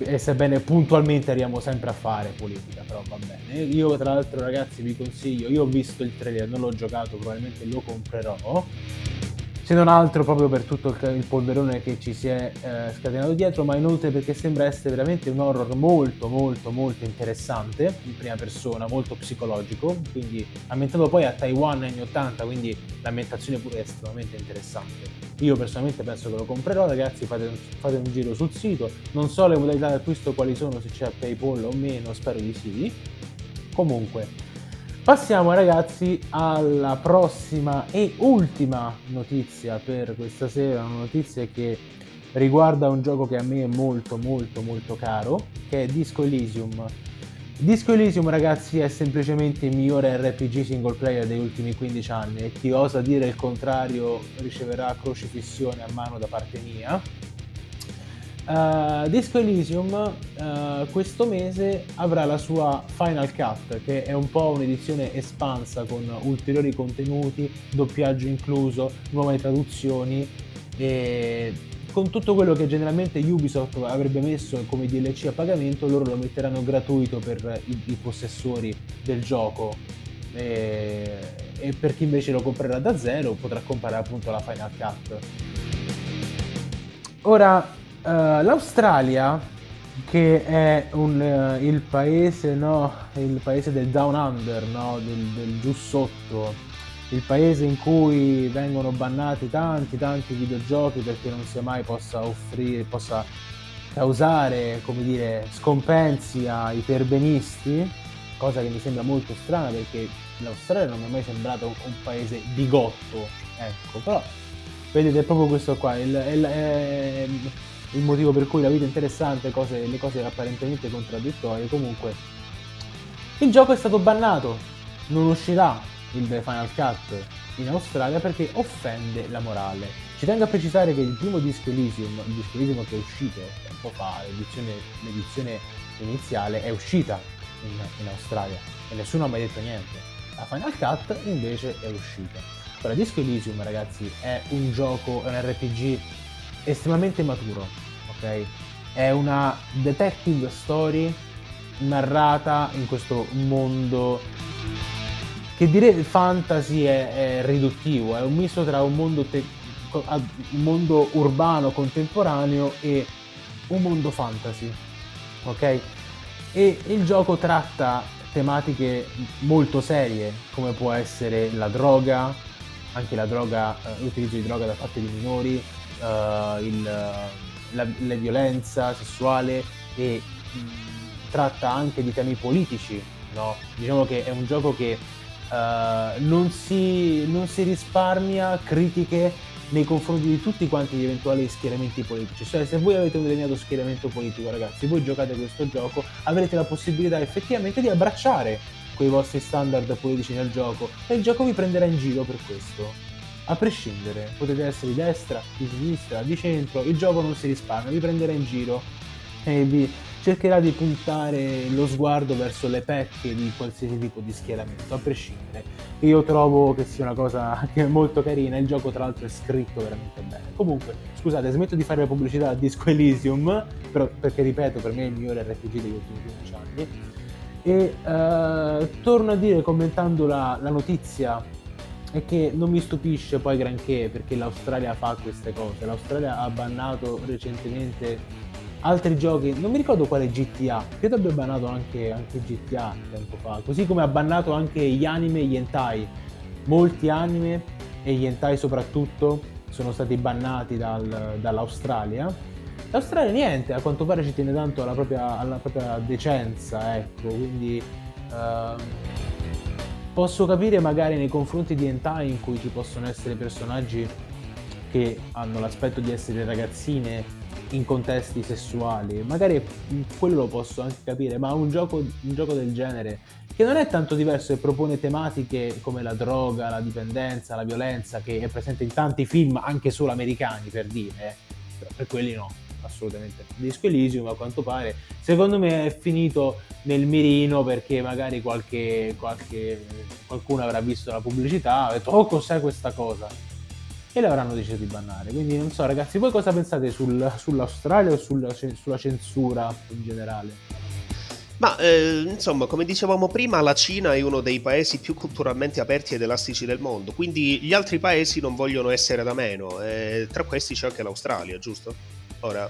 e sebbene puntualmente arriviamo sempre a fare politica, però va bene. Io tra l'altro ragazzi vi consiglio, io ho visto il trailer, non l'ho giocato, probabilmente lo comprerò. Se non altro proprio per tutto il polverone che ci si è eh, scatenato dietro, ma inoltre perché sembra essere veramente un horror molto molto molto interessante, in prima persona, molto psicologico, quindi ambientato poi a Taiwan negli anni 80, quindi l'ambientazione pure è estremamente interessante. Io personalmente penso che lo comprerò, ragazzi, fate fate un giro sul sito. Non so le modalità di acquisto quali sono, se c'è PayPal o meno, spero di sì. Comunque, passiamo ragazzi alla prossima e ultima notizia per questa sera, una notizia che riguarda un gioco che a me è molto molto molto caro, che è Disco Elysium Disco Elysium ragazzi è semplicemente il migliore RPG single player degli ultimi 15 anni e chi osa dire il contrario riceverà crocifissione a mano da parte mia. Uh, Disco Elysium uh, questo mese avrà la sua Final Cut che è un po' un'edizione espansa con ulteriori contenuti, doppiaggio incluso, nuove traduzioni e con tutto quello che generalmente Ubisoft avrebbe messo come DLC a pagamento, loro lo metteranno gratuito per i, i possessori del gioco. E, e, per chi invece lo comprerà da zero potrà comprare appunto la Final Cut. Ora, uh, l'Australia, che è un, uh, il paese, no? Il paese del down under, no? Del, del giù sotto, il paese in cui vengono bannati tanti, tanti videogiochi perché non sia mai possa offrire, possa causare, come dire, scompensi ai perbenisti, cosa che mi sembra molto strana perché l'Australia non mi è mai sembrato un paese bigotto, ecco, però vedete è proprio questo qua, il, il, è il motivo per cui la vita è interessante, cose, le cose apparentemente contraddittorie, comunque il gioco è stato bannato, non uscirà il Final Cut in Australia perché offende la morale. Ci tengo a precisare che il primo disco Elysium, il disco Elysium che è uscito tempo fa, l'edizione, l'edizione iniziale, è uscita in, in Australia e nessuno ha mai detto niente. La Final Cut invece è uscita. Ora, Disco Elysium, ragazzi, è un gioco, è un RPG estremamente maturo, È una detective story narrata in questo mondo che dire fantasy è, è riduttivo, è un misto tra un mondo, te- un mondo urbano contemporaneo e un mondo fantasy, ok? E il gioco tratta tematiche molto serie, come può essere la droga, anche la droga, eh, l'utilizzo di droga da parte di minori, eh, il, la, la, violenza sessuale e mh, tratta anche di temi politici. No? Diciamo che è un gioco che eh, non, si, non si risparmia critiche nei confronti di tutti quanti gli eventuali schieramenti politici. Cioè, se voi avete un delineato schieramento politico, ragazzi, voi giocate questo gioco, avrete la possibilità effettivamente di abbracciare quei vostri standard politici nel gioco e il gioco vi prenderà in giro per questo. A prescindere, potete essere di destra, di sinistra, di centro, il gioco non si risparmia, vi prenderà in giro e vi cercherà di puntare lo sguardo verso le pecche di qualsiasi tipo di schieramento, a prescindere. Io trovo che sia una cosa che è molto carina, il gioco tra l'altro è scritto veramente bene. Comunque, scusate, smetto di fare la pubblicità a Disco Elysium, però, perché ripeto, per me è il migliore RPG degli ultimi 15 anni. E uh, torno a dire, commentando la, la notizia è che non mi stupisce poi granché perché l'Australia fa queste cose. L'Australia ha bannato recentemente altri giochi, non mi ricordo quale GTA, credo abbia bannato anche, anche GTA tempo fa, così come ha bannato anche gli anime e gli hentai. Molti anime e gli hentai soprattutto sono stati bannati dal, dall'Australia. L'Australia niente, a quanto pare ci tiene tanto alla propria, alla propria decenza, ecco, quindi uh, posso capire magari nei confronti di hentai in cui ci possono essere personaggi che hanno l'aspetto di essere ragazzine in contesti sessuali, magari quello lo posso anche capire, ma un gioco, un gioco del genere che non è tanto diverso e propone tematiche come la droga, la dipendenza, la violenza, che è presente in tanti film, anche solo americani per dire, eh. per quelli no, assolutamente. Disco Elysium a quanto pare, secondo me è finito nel mirino perché magari qualche, qualche, qualcuno avrà visto la pubblicità e ha detto oh cos'è questa cosa? e le avranno deciso di bannare. Quindi non so ragazzi, voi cosa pensate sul, sull'Australia o sulla, sulla, censura in generale? Ma eh, insomma, come dicevamo prima, la Cina è uno dei paesi più culturalmente aperti ed elastici del mondo, quindi gli altri paesi non vogliono essere da meno, e tra questi c'è anche l'Australia, giusto? Ora,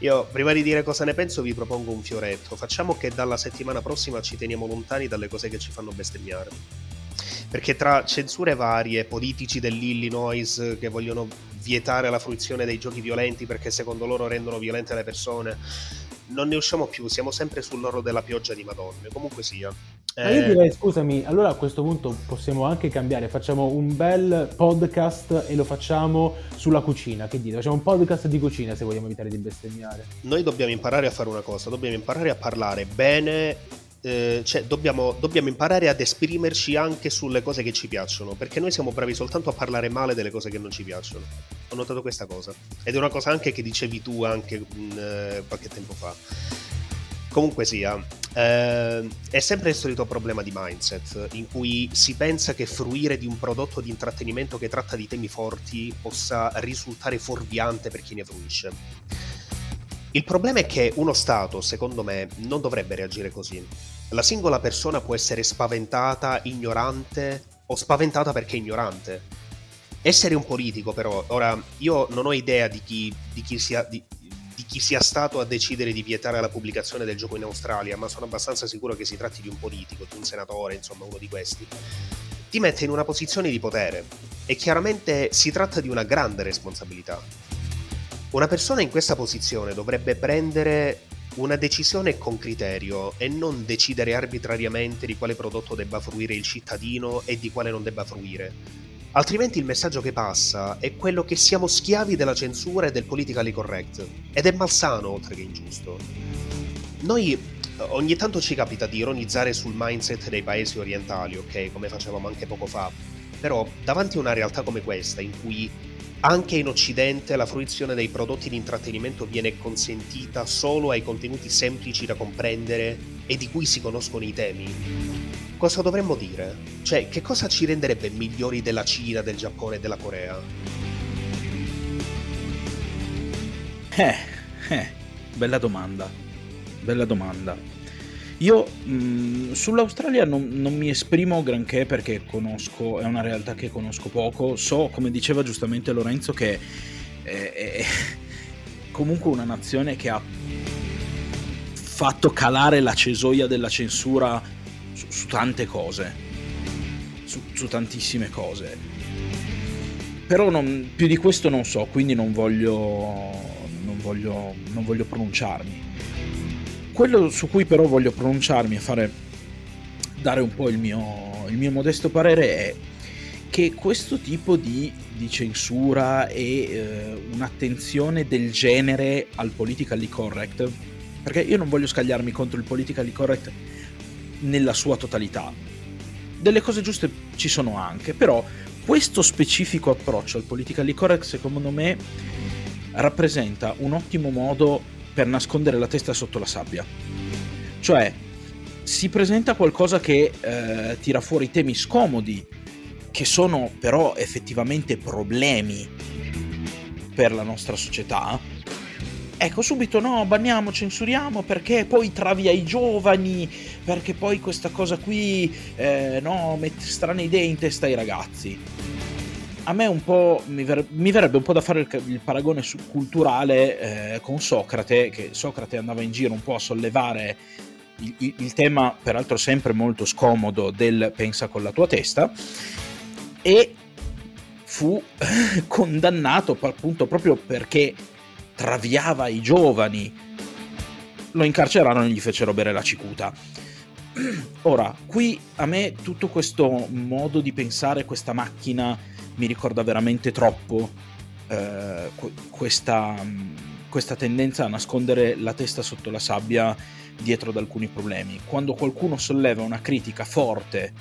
io prima di dire cosa ne penso vi propongo un fioretto, facciamo che dalla settimana prossima ci teniamo lontani dalle cose che ci fanno bestemmiare. Perché tra censure varie, politici dell'Illinois che vogliono vietare la fruizione dei giochi violenti perché secondo loro rendono violente le persone, non ne usciamo più, siamo sempre sull'oro della pioggia di Madonna, comunque sia. Ma io eh, direi, scusami, allora a questo punto possiamo anche cambiare, facciamo un bel podcast e lo facciamo sulla cucina, che dite? Facciamo un podcast di cucina se vogliamo evitare di bestemmiare. Noi dobbiamo imparare a fare una cosa, dobbiamo imparare a parlare bene eh, cioè, dobbiamo, dobbiamo, imparare ad esprimerci anche sulle cose che ci piacciono, perché noi siamo bravi soltanto a parlare male delle cose che non ci piacciono. Ho notato questa cosa. Ed è una cosa anche che dicevi tu anche mm, eh, qualche tempo fa. Comunque sia, eh, è sempre il solito problema di mindset, in cui si pensa che fruire di un prodotto di intrattenimento che tratta di temi forti possa risultare fuorviante per chi ne fruisce. Il problema è che uno Stato, secondo me, non dovrebbe reagire così la singola persona può essere spaventata, ignorante o spaventata perché ignorante. essere un politico, però, ora io non ho idea di chi, di chi sia. Di, di chi sia stato a decidere di vietare la pubblicazione del gioco in Australia, ma sono abbastanza sicuro che si tratti di un politico, di un senatore, insomma, uno di questi. Ti mette in una posizione di potere e chiaramente si tratta di una grande responsabilità. Una persona in questa posizione dovrebbe prendere una decisione con criterio e non decidere arbitrariamente di quale prodotto debba fruire il cittadino e di quale non debba fruire Altrimenti il messaggio che passa è quello che siamo schiavi della censura e del politically correct. Ed è malsano oltre che ingiusto. Noi ogni tanto ci capita di ironizzare sul mindset dei paesi orientali, ok, come facevamo anche poco fa. Però davanti a una realtà come questa, in cui anche in Occidente la fruizione dei prodotti di intrattenimento viene consentita solo ai contenuti semplici da comprendere e di cui si conoscono i temi, cosa dovremmo dire? Cioè, che cosa ci renderebbe migliori della Cina, del Giappone e della Corea? Eh, eh, bella domanda. Bella domanda. Io mh, mm, sull'Australia non, non, mi esprimo granché perché conosco, è una realtà che conosco poco. So, come diceva giustamente Lorenzo, che è, è comunque una nazione che ha fatto calare la cesoia della censura su, su tante cose, su, su, tantissime cose. Però non, più di questo non so, quindi non voglio, non voglio, non voglio pronunciarmi. Quello su cui però voglio pronunciarmi e fare, dare un po' il mio, il mio modesto parere è che questo tipo di, di censura e eh, un'attenzione del genere al politically correct, perché io non voglio scagliarmi contro il politically correct nella sua totalità. Delle cose giuste ci sono anche, però questo specifico approccio al politically correct secondo me rappresenta un ottimo modo per nascondere la testa sotto la sabbia. Cioè, si presenta qualcosa che eh, tira fuori temi scomodi, che sono però effettivamente problemi per la nostra società, Ecco, subito no, banniamo, censuriamo perché poi travia i giovani, perché poi questa cosa qui, eh, no, mette strane idee in testa ai ragazzi. A me un po', mi, ver- mi verrebbe un po' da fare il, il paragone su- culturale eh, con Socrate, che Socrate andava in giro un po' a sollevare il, il, il tema, peraltro sempre molto scomodo, del pensa con la tua testa, e fu condannato appunto proprio perché traviava i giovani. Lo incarcerarono e gli fecero bere la cicuta. Ora, qui a me tutto questo modo di pensare, questa macchina, mi ricorda veramente troppo eh, questa, questa tendenza a nascondere la testa sotto la sabbia dietro ad alcuni problemi. Quando qualcuno solleva una critica forte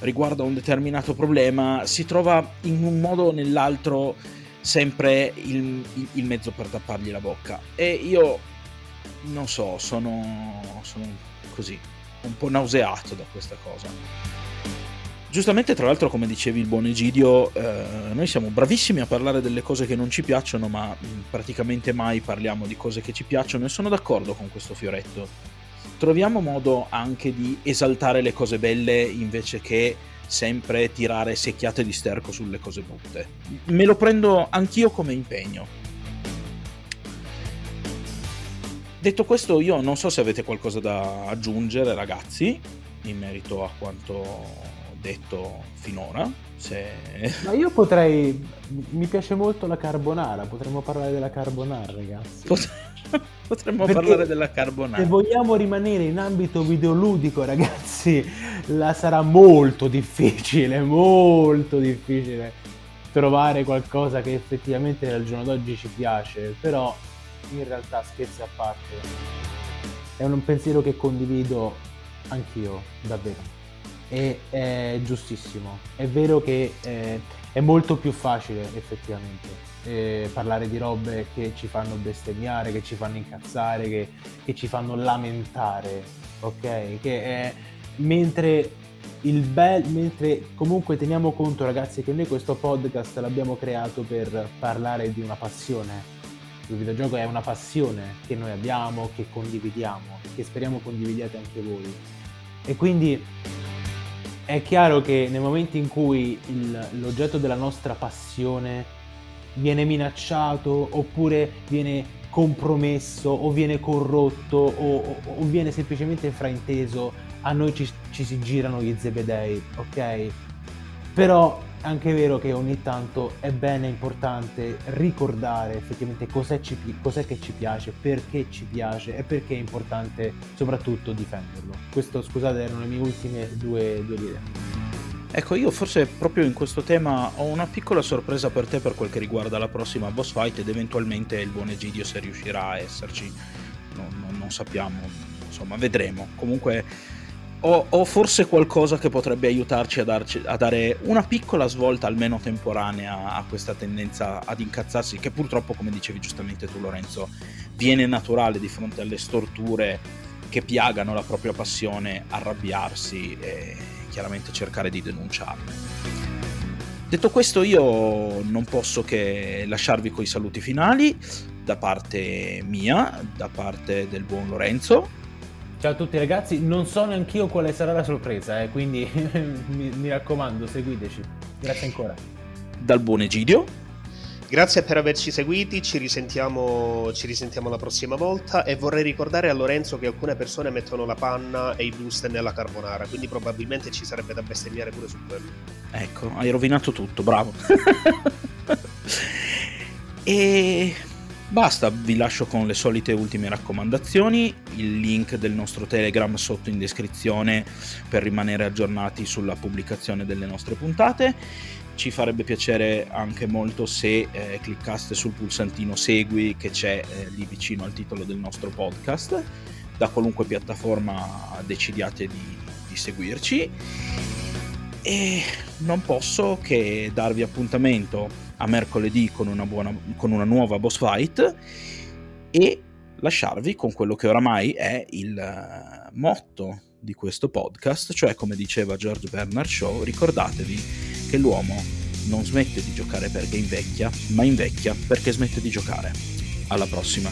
riguardo a un determinato problema, si trova in un modo o nell'altro sempre il, il, mezzo per tappargli la bocca. E io non so, sono, sono così, un po' nauseato da questa cosa. Giustamente, tra l'altro, come dicevi il buon Egidio, eh, noi siamo bravissimi a parlare delle cose che non ci piacciono, ma praticamente mai parliamo di cose che ci piacciono e sono d'accordo con questo fioretto. Troviamo modo anche di esaltare le cose belle invece che sempre tirare secchiate di sterco sulle cose brutte. Me lo prendo anch'io come impegno. Detto questo, io non so se avete qualcosa da aggiungere, ragazzi, in merito a quanto detto finora. Se... Ma io potrei. Mi piace molto la carbonara, potremmo parlare della carbonara, ragazzi. Pot- Potremmo Perché parlare della carbonara. Se vogliamo rimanere in ambito videoludico, ragazzi, la sarà molto difficile, molto difficile trovare qualcosa che effettivamente al giorno d'oggi ci piace, però in realtà scherzi a parte è un pensiero che condivido anch'io, davvero. E è giustissimo. È vero che eh, è molto più facile effettivamente eh, parlare di robe che ci fanno bestemmiare, che ci fanno incazzare, che, che ci fanno lamentare, ok? Che è, mentre il bel, mentre comunque teniamo conto ragazzi che noi questo podcast l'abbiamo creato per parlare di una passione. Il videogioco è una passione che noi abbiamo, che condividiamo, che speriamo condividiate anche voi. E quindi è chiaro che nel momento in cui il, l'oggetto della nostra passione viene minacciato oppure viene compromesso o viene corrotto o, o, o viene semplicemente frainteso, a noi ci, ci si girano gli zebedei, ok? Però anche vero che ogni tanto è bene, è importante ricordare effettivamente cos'è, ci, cos'è, che ci piace, perché ci piace e perché è importante soprattutto difenderlo. Questo, scusate, erano le mie ultime due, due idee. Ecco, io forse proprio in questo tema ho una piccola sorpresa per te per quel che riguarda la prossima boss fight ed eventualmente il buon Egidio se riuscirà a esserci. No, no, non sappiamo, insomma, vedremo. Comunque ho, ho, forse qualcosa che potrebbe aiutarci a, darci, a, dare una piccola svolta, almeno temporanea, a questa tendenza ad incazzarsi, che purtroppo, come dicevi giustamente tu Lorenzo, viene naturale di fronte alle storture che piagano la propria passione, arrabbiarsi e chiaramente cercare di denunciarle. Detto questo, io non posso che lasciarvi con i saluti finali da parte mia, da parte del buon Lorenzo. Ciao a tutti ragazzi, non so neanche io quale sarà la sorpresa, eh, quindi mi, mi raccomando, seguiteci. Grazie ancora. Dal buon Egidio. Grazie per averci seguiti, ci risentiamo, ci risentiamo la prossima volta e vorrei ricordare a Lorenzo che alcune persone mettono la panna e i booster nella carbonara, quindi probabilmente ci sarebbe da bestemmiare pure su quello. Ecco, hai rovinato tutto, bravo. e basta, vi lascio con le solite ultime raccomandazioni, il link del nostro Telegram sotto in descrizione per rimanere aggiornati sulla pubblicazione delle nostre puntate. Ci farebbe piacere anche molto se eh, cliccaste sul pulsantino segui che c'è eh, lì vicino al titolo del nostro podcast. Da qualunque piattaforma decidiate di, di seguirci. E non posso che darvi appuntamento a mercoledì con una, buona, con una nuova boss fight e lasciarvi con quello che oramai è il eh, motto di questo podcast, cioè come diceva George Bernard Shaw, ricordatevi che l'uomo non smette di giocare perché invecchia, ma invecchia perché smette di giocare. Alla prossima!